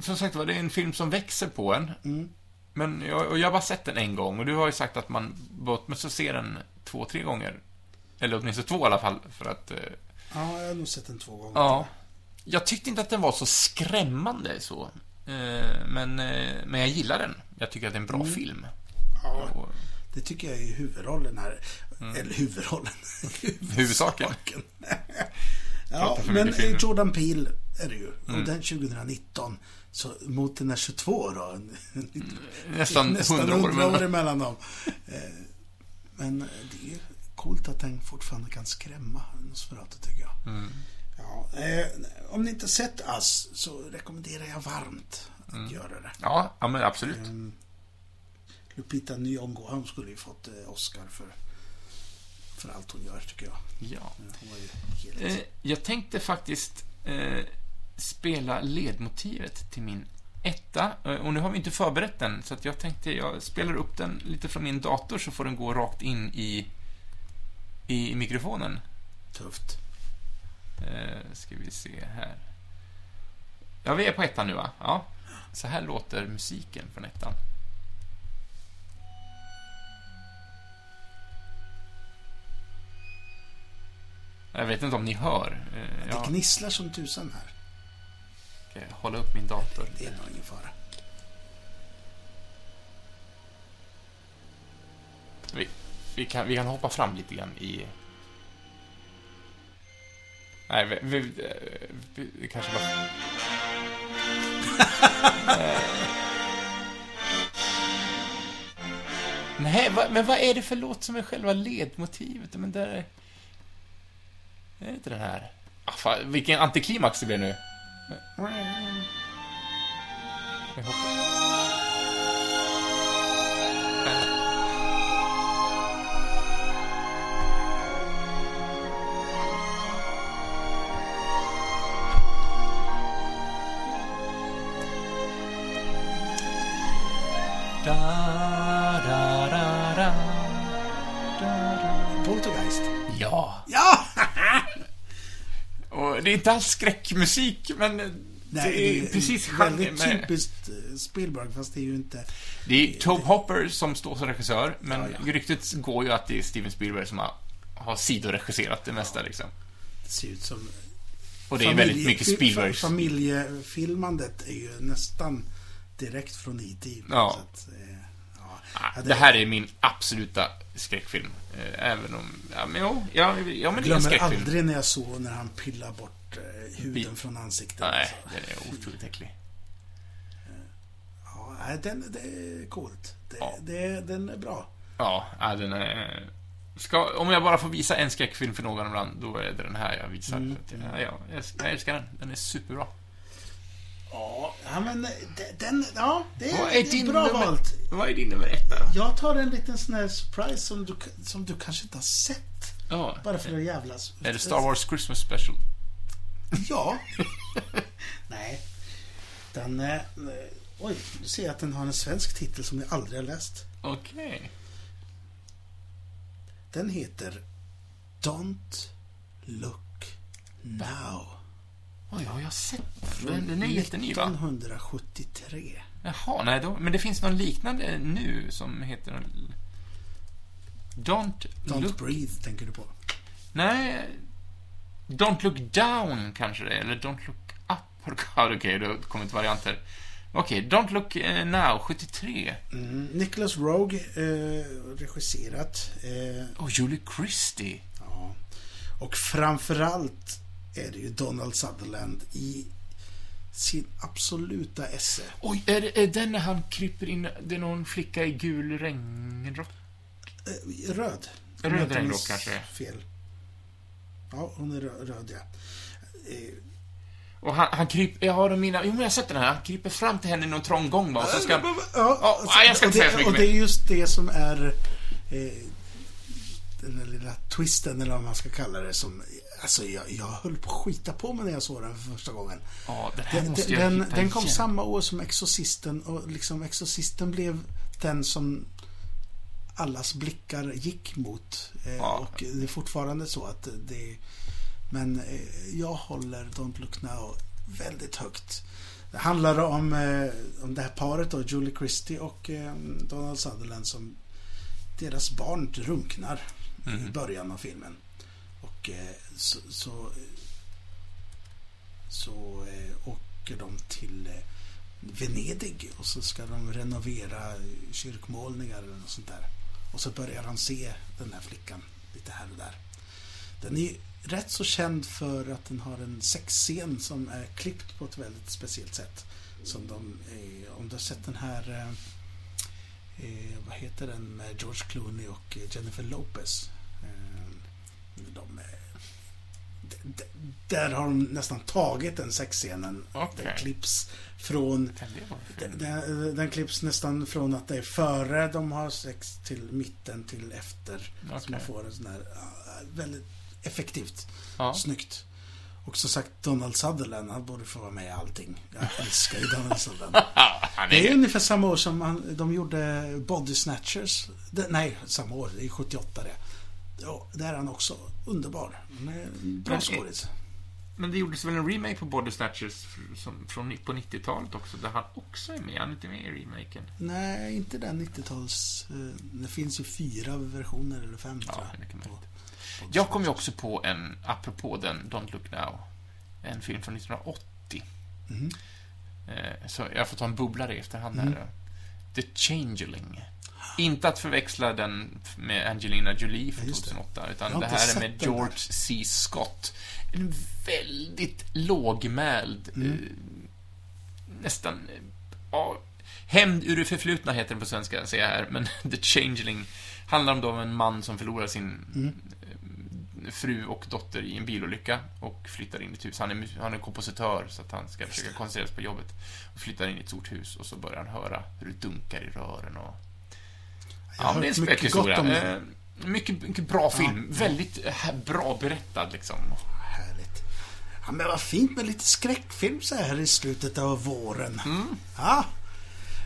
som sagt var, det är en film som växer på en. Mm. Men jag, och jag har bara sett den en gång och du har ju sagt att man bör åtminstone se den två, tre gånger. Eller åtminstone två i alla fall, för att... eh, Ja, jag har nog sett den två gånger. Ja. Jag tyckte inte att den var så skrämmande så. Eh, Men, eh, men jag gillar den. Jag tycker att det är en bra film. Ja, Och, det tycker jag är huvudrollen här. Mm. Eller huvudrollen. Huvudsaken. ja, men film. Jordan Peele är det ju. Mm. Och den 2019. Så mot den här 22 då. nästan Nästan hundra år. hundra år Men, emellan dem. Eh, Men det är coolt att den fortfarande kan skrämma Nosferatu tycker jag. mm. Ja, eh, om ni inte sett Ass så rekommenderar jag varmt att Mm. göra det. ja, ja, men absolut. Ehm, Lupita Nyong'o, hon skulle ju fått eh, Oscar för, för allt hon gör tycker jag. Ja. Helt... Eh, jag tänkte faktiskt eh, spela ledmotivet till min etta. Eh, och nu har vi inte förberett den, så jag tänkte jag spelar upp den lite från min dator så får den gå rakt in i, i mikrofonen. Tufft. Eh, ska vi se här. Ja, vi är på ettan nu va? Ja. Så här låter musiken från ettan. Jag vet inte om ni hör. Eh, Det Jag gnisslar som tusan här. ska hålla upp min dator. Det är nog ingen fara. Vi, kan, vi kan hoppa fram lite grann i... Nej, vi, vi, vi, vi kanske bara... Eh. Nej, va, men vad är det för låt som är själva ledmotivet? Men där är... Är det inte den här? Ah, fan, vilken antiklimax det blir nu. Jag hoppas... Poltergeist. Ja! Ja! Och det är inte alls skräckmusik, men det är precis väldigt med... typiskt eh, Spielberg, fast det är ju inte... Det är Tobe Hopper som står som regissör, men Ja, ja. ryktet går ju att det är Steven Spielberg som har, har sidoregisserat det mesta liksom. Det ser ut som... Och det är väldigt mycket Spielbergs... fa- Familjefilmandet är ju nästan direkt från E.T. Ja. Att, eh, ja. Ah, Ja, det här är min absoluta skräckfilm. Eh, Även om... Ja, men jo, ja, ja men det är en glömmer skräckfilm. aldrig när jag såg när han pillar bort eh, huden från ansiktet. Nej, alltså. den är otroligt äcklig. Ja, den, det är coolt. Det, Ja. det, den är bra. Ja, ja, den är... Ska, om jag bara får visa en skräckfilm för någon ibland, då är det den här jag visar. Mm. För att, ja, ja, jag, jag älskar den. Den är superbra. Ja, men eh, de- den, ja, det är, är det är bra nummer, valt. Vad är din nummer ett då? Jag tar en liten sån här surprise som du, som du kanske inte har sett. Ja. Bara för att jävlas. Är det Star Wars Christmas Special? Ja. Nej. Den... Eh, oj, du ser jag att den har en svensk titel som jag aldrig har läst. Okej. Den heter Don't Look Now. Oj, har jag sett den? Den är jätteny, va? 1973. Jaha, nej då. Men det finns någon liknande nu som heter... Don't, Don't look... Breathe tänker du på. Nej. Don't look down kanske det är, eller Don't look up. Okej, det har kommit varianter. Okej, Don't look eh, now, 73. Mm. Nicholas Rogue, eh, regisserat. Eh, Och Julie Christie. ja. Och framförallt är det ju Donald Sutherland i sin absoluta esse. Oj, är det är den när han kryper in... Det är någon flicka i gul regnrock? Eh, röd. Röd regnrock kanske. Fel. Ja, hon är rö- röd, ja. Eh, Och han, han kryper... Jag har mina... Jo, men jag har sett den här. Han kryper fram till henne i någon trång gång bara, och så ska han... Ja, Ja, jag ska inte säga så det, mycket Och det är just det som är eh, den där lilla twisten, eller vad man ska kalla det, som... Alltså, jag, jag höll på att skita på mig när jag såg den för första gången. Ja, den här Den, måste jag den, hitta den kom igen. samma år som Exorcisten och liksom Exorcisten blev den som allas blickar gick mot. Eh, Ja. Och det är fortfarande så att det... Men eh, jag håller Don't Look Now väldigt högt. Det handlar om, eh, om det här paret då, Julie Christie och eh, Donald Sutherland som deras barn drunknar i Mhm. början av filmen. Och eh, så, så, så eh, åker de till eh, Venedig och så ska de renovera kyrkmålningar eller något sånt där. Och så börjar han se den här flickan lite här och där. Den är rätt så känd för att den har en sexscen som är klippt på ett väldigt speciellt sätt. Som de, eh, om du har sett den här, eh, vad heter den med George Clooney och Jennifer Lopez. De, eh, d- d- där har de nästan tagit den sexscenen. Okej. Den klipps från den, den, klipps nästan från att det är före de har sex till mitten till efter. Så Okej. man får en sån här väldigt effektivt. Ja. Snyggt. Och som sagt, Donald Sutherland, han borde få vara med i allting. Jag älskar ju Donald Sutherland. Han Det är är... ungefär samma år som han, de gjorde Body Snatchers. Det, nej, samma år. Det är 78 det. Ja, där är han också underbar. Bra Men- skådis. Men det gjordes väl en remake på Body Snatchers som, från, på 90-talet också, där han också är med. Han är inte med i remaken. Nej, inte den 90-tals... eh, Det finns ju fyra versioner, eller fem Ja, tror det jag. på- Jag kom ju också på en, apropå den, Don't Look Now, en film från 1980. Mhm. Eh, Så jag får ta en bubblare i efterhand Mm. här. The Changeling. Inte att förväxla den med Angelina Jolie från Ja, just det. 2008, Jag utan det här är med. George C. Scott. En väldigt lågmäld, Mm. eh, nästan, eh, ja, Hämnd ur det förflutna heter den på svenska, ser jag här, men The Changeling handlar om då om en man som förlorar sin Mm. eh, fru och dotter i en bilolycka och flyttar in i ett hus. Han är, han är kompositör, så att han ska försöka koncentrera sig på jobbet. Och flyttar in i ett stort hus och så börjar han höra hur det dunkar i rören och... Ja, det är en mycket spökhistoria. den. Eh, mycket, mycket bra film. Väldigt eh, bra berättad, liksom. Härligt. Ja, men vad fint med lite skräckfilm så här i slutet av våren. Mm. Ja.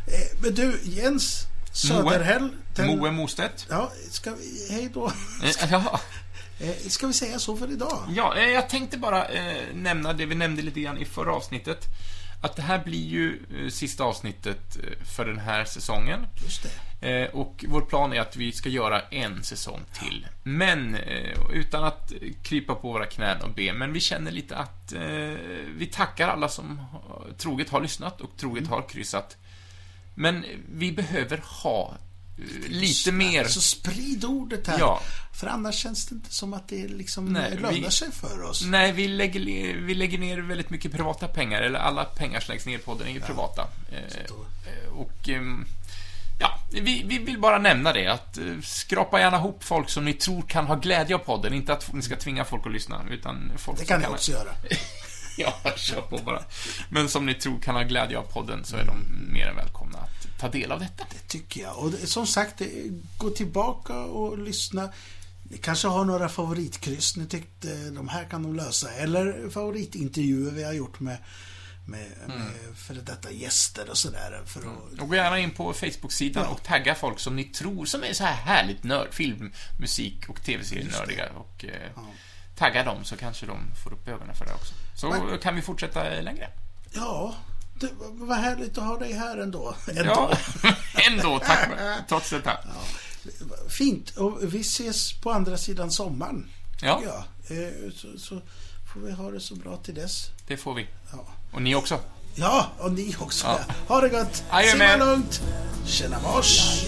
Eh, Men du, Jens Söderhäll. den- Moe Mostedt. Ja, ska vi... Hej då. Eh, ja. Ska vi säga så för idag? Ja, jag tänkte bara eh, nämna det vi nämnde lite grann i förra avsnittet. Att det här blir ju eh, sista avsnittet för den här säsongen. Just det. Eh, och vår plan är att vi ska göra en säsong till. Men, eh, utan att eh, krypa på våra knän och be, men vi känner lite att eh, vi tackar alla som troget har lyssnat och troget har kryssat. Men vi behöver ha eh, lite mer... Så sprid ordet här. Ja. För annars känns det inte som att det liksom Nej, lönar vi- sig för oss. Nej, vi lägger, vi lägger ner väldigt mycket privata pengar, eller alla pengar som läggs ner på den är ju privata. Eh, eh, och ehm, ja, vi, vi vill bara nämna det, att eh, skrapa gärna ihop folk som ni tror kan ha glädje av podden, inte att ni ska tvinga folk att lyssna, utan folk Det kan ni också göra. ja, kör på bara. Men som ni tror kan ha glädje av podden så är de mer än välkomna att ta del av detta. Det tycker jag. Och det, som sagt, det, gå tillbaka och lyssna. Ni kanske har några favoritkryss ni tyckte de här kan de lösa. Eller favoritintervjuer vi har gjort med, med, med före detta gäster och sådär. För att, Och gå gärna in på Facebook-sidan och tagga folk som ni tror som är så här härligt nörd, film, musik och tv-serienördiga. Och eh, tagga dem så kanske de får upp ögonen för det också. Så Men- kan vi fortsätta längre. Ja, det var härligt att ha dig här ändå. ändå. Ja, ändå, tack trots detta. Fint. Och vi ses på andra sidan sommaren. Ja. Eh, Så, så får vi ha det så bra till dess. Det får vi. Ja, och ni också. Ja, och ni också. Ja. Ha det gott. Simma lugnt. Tjena mors.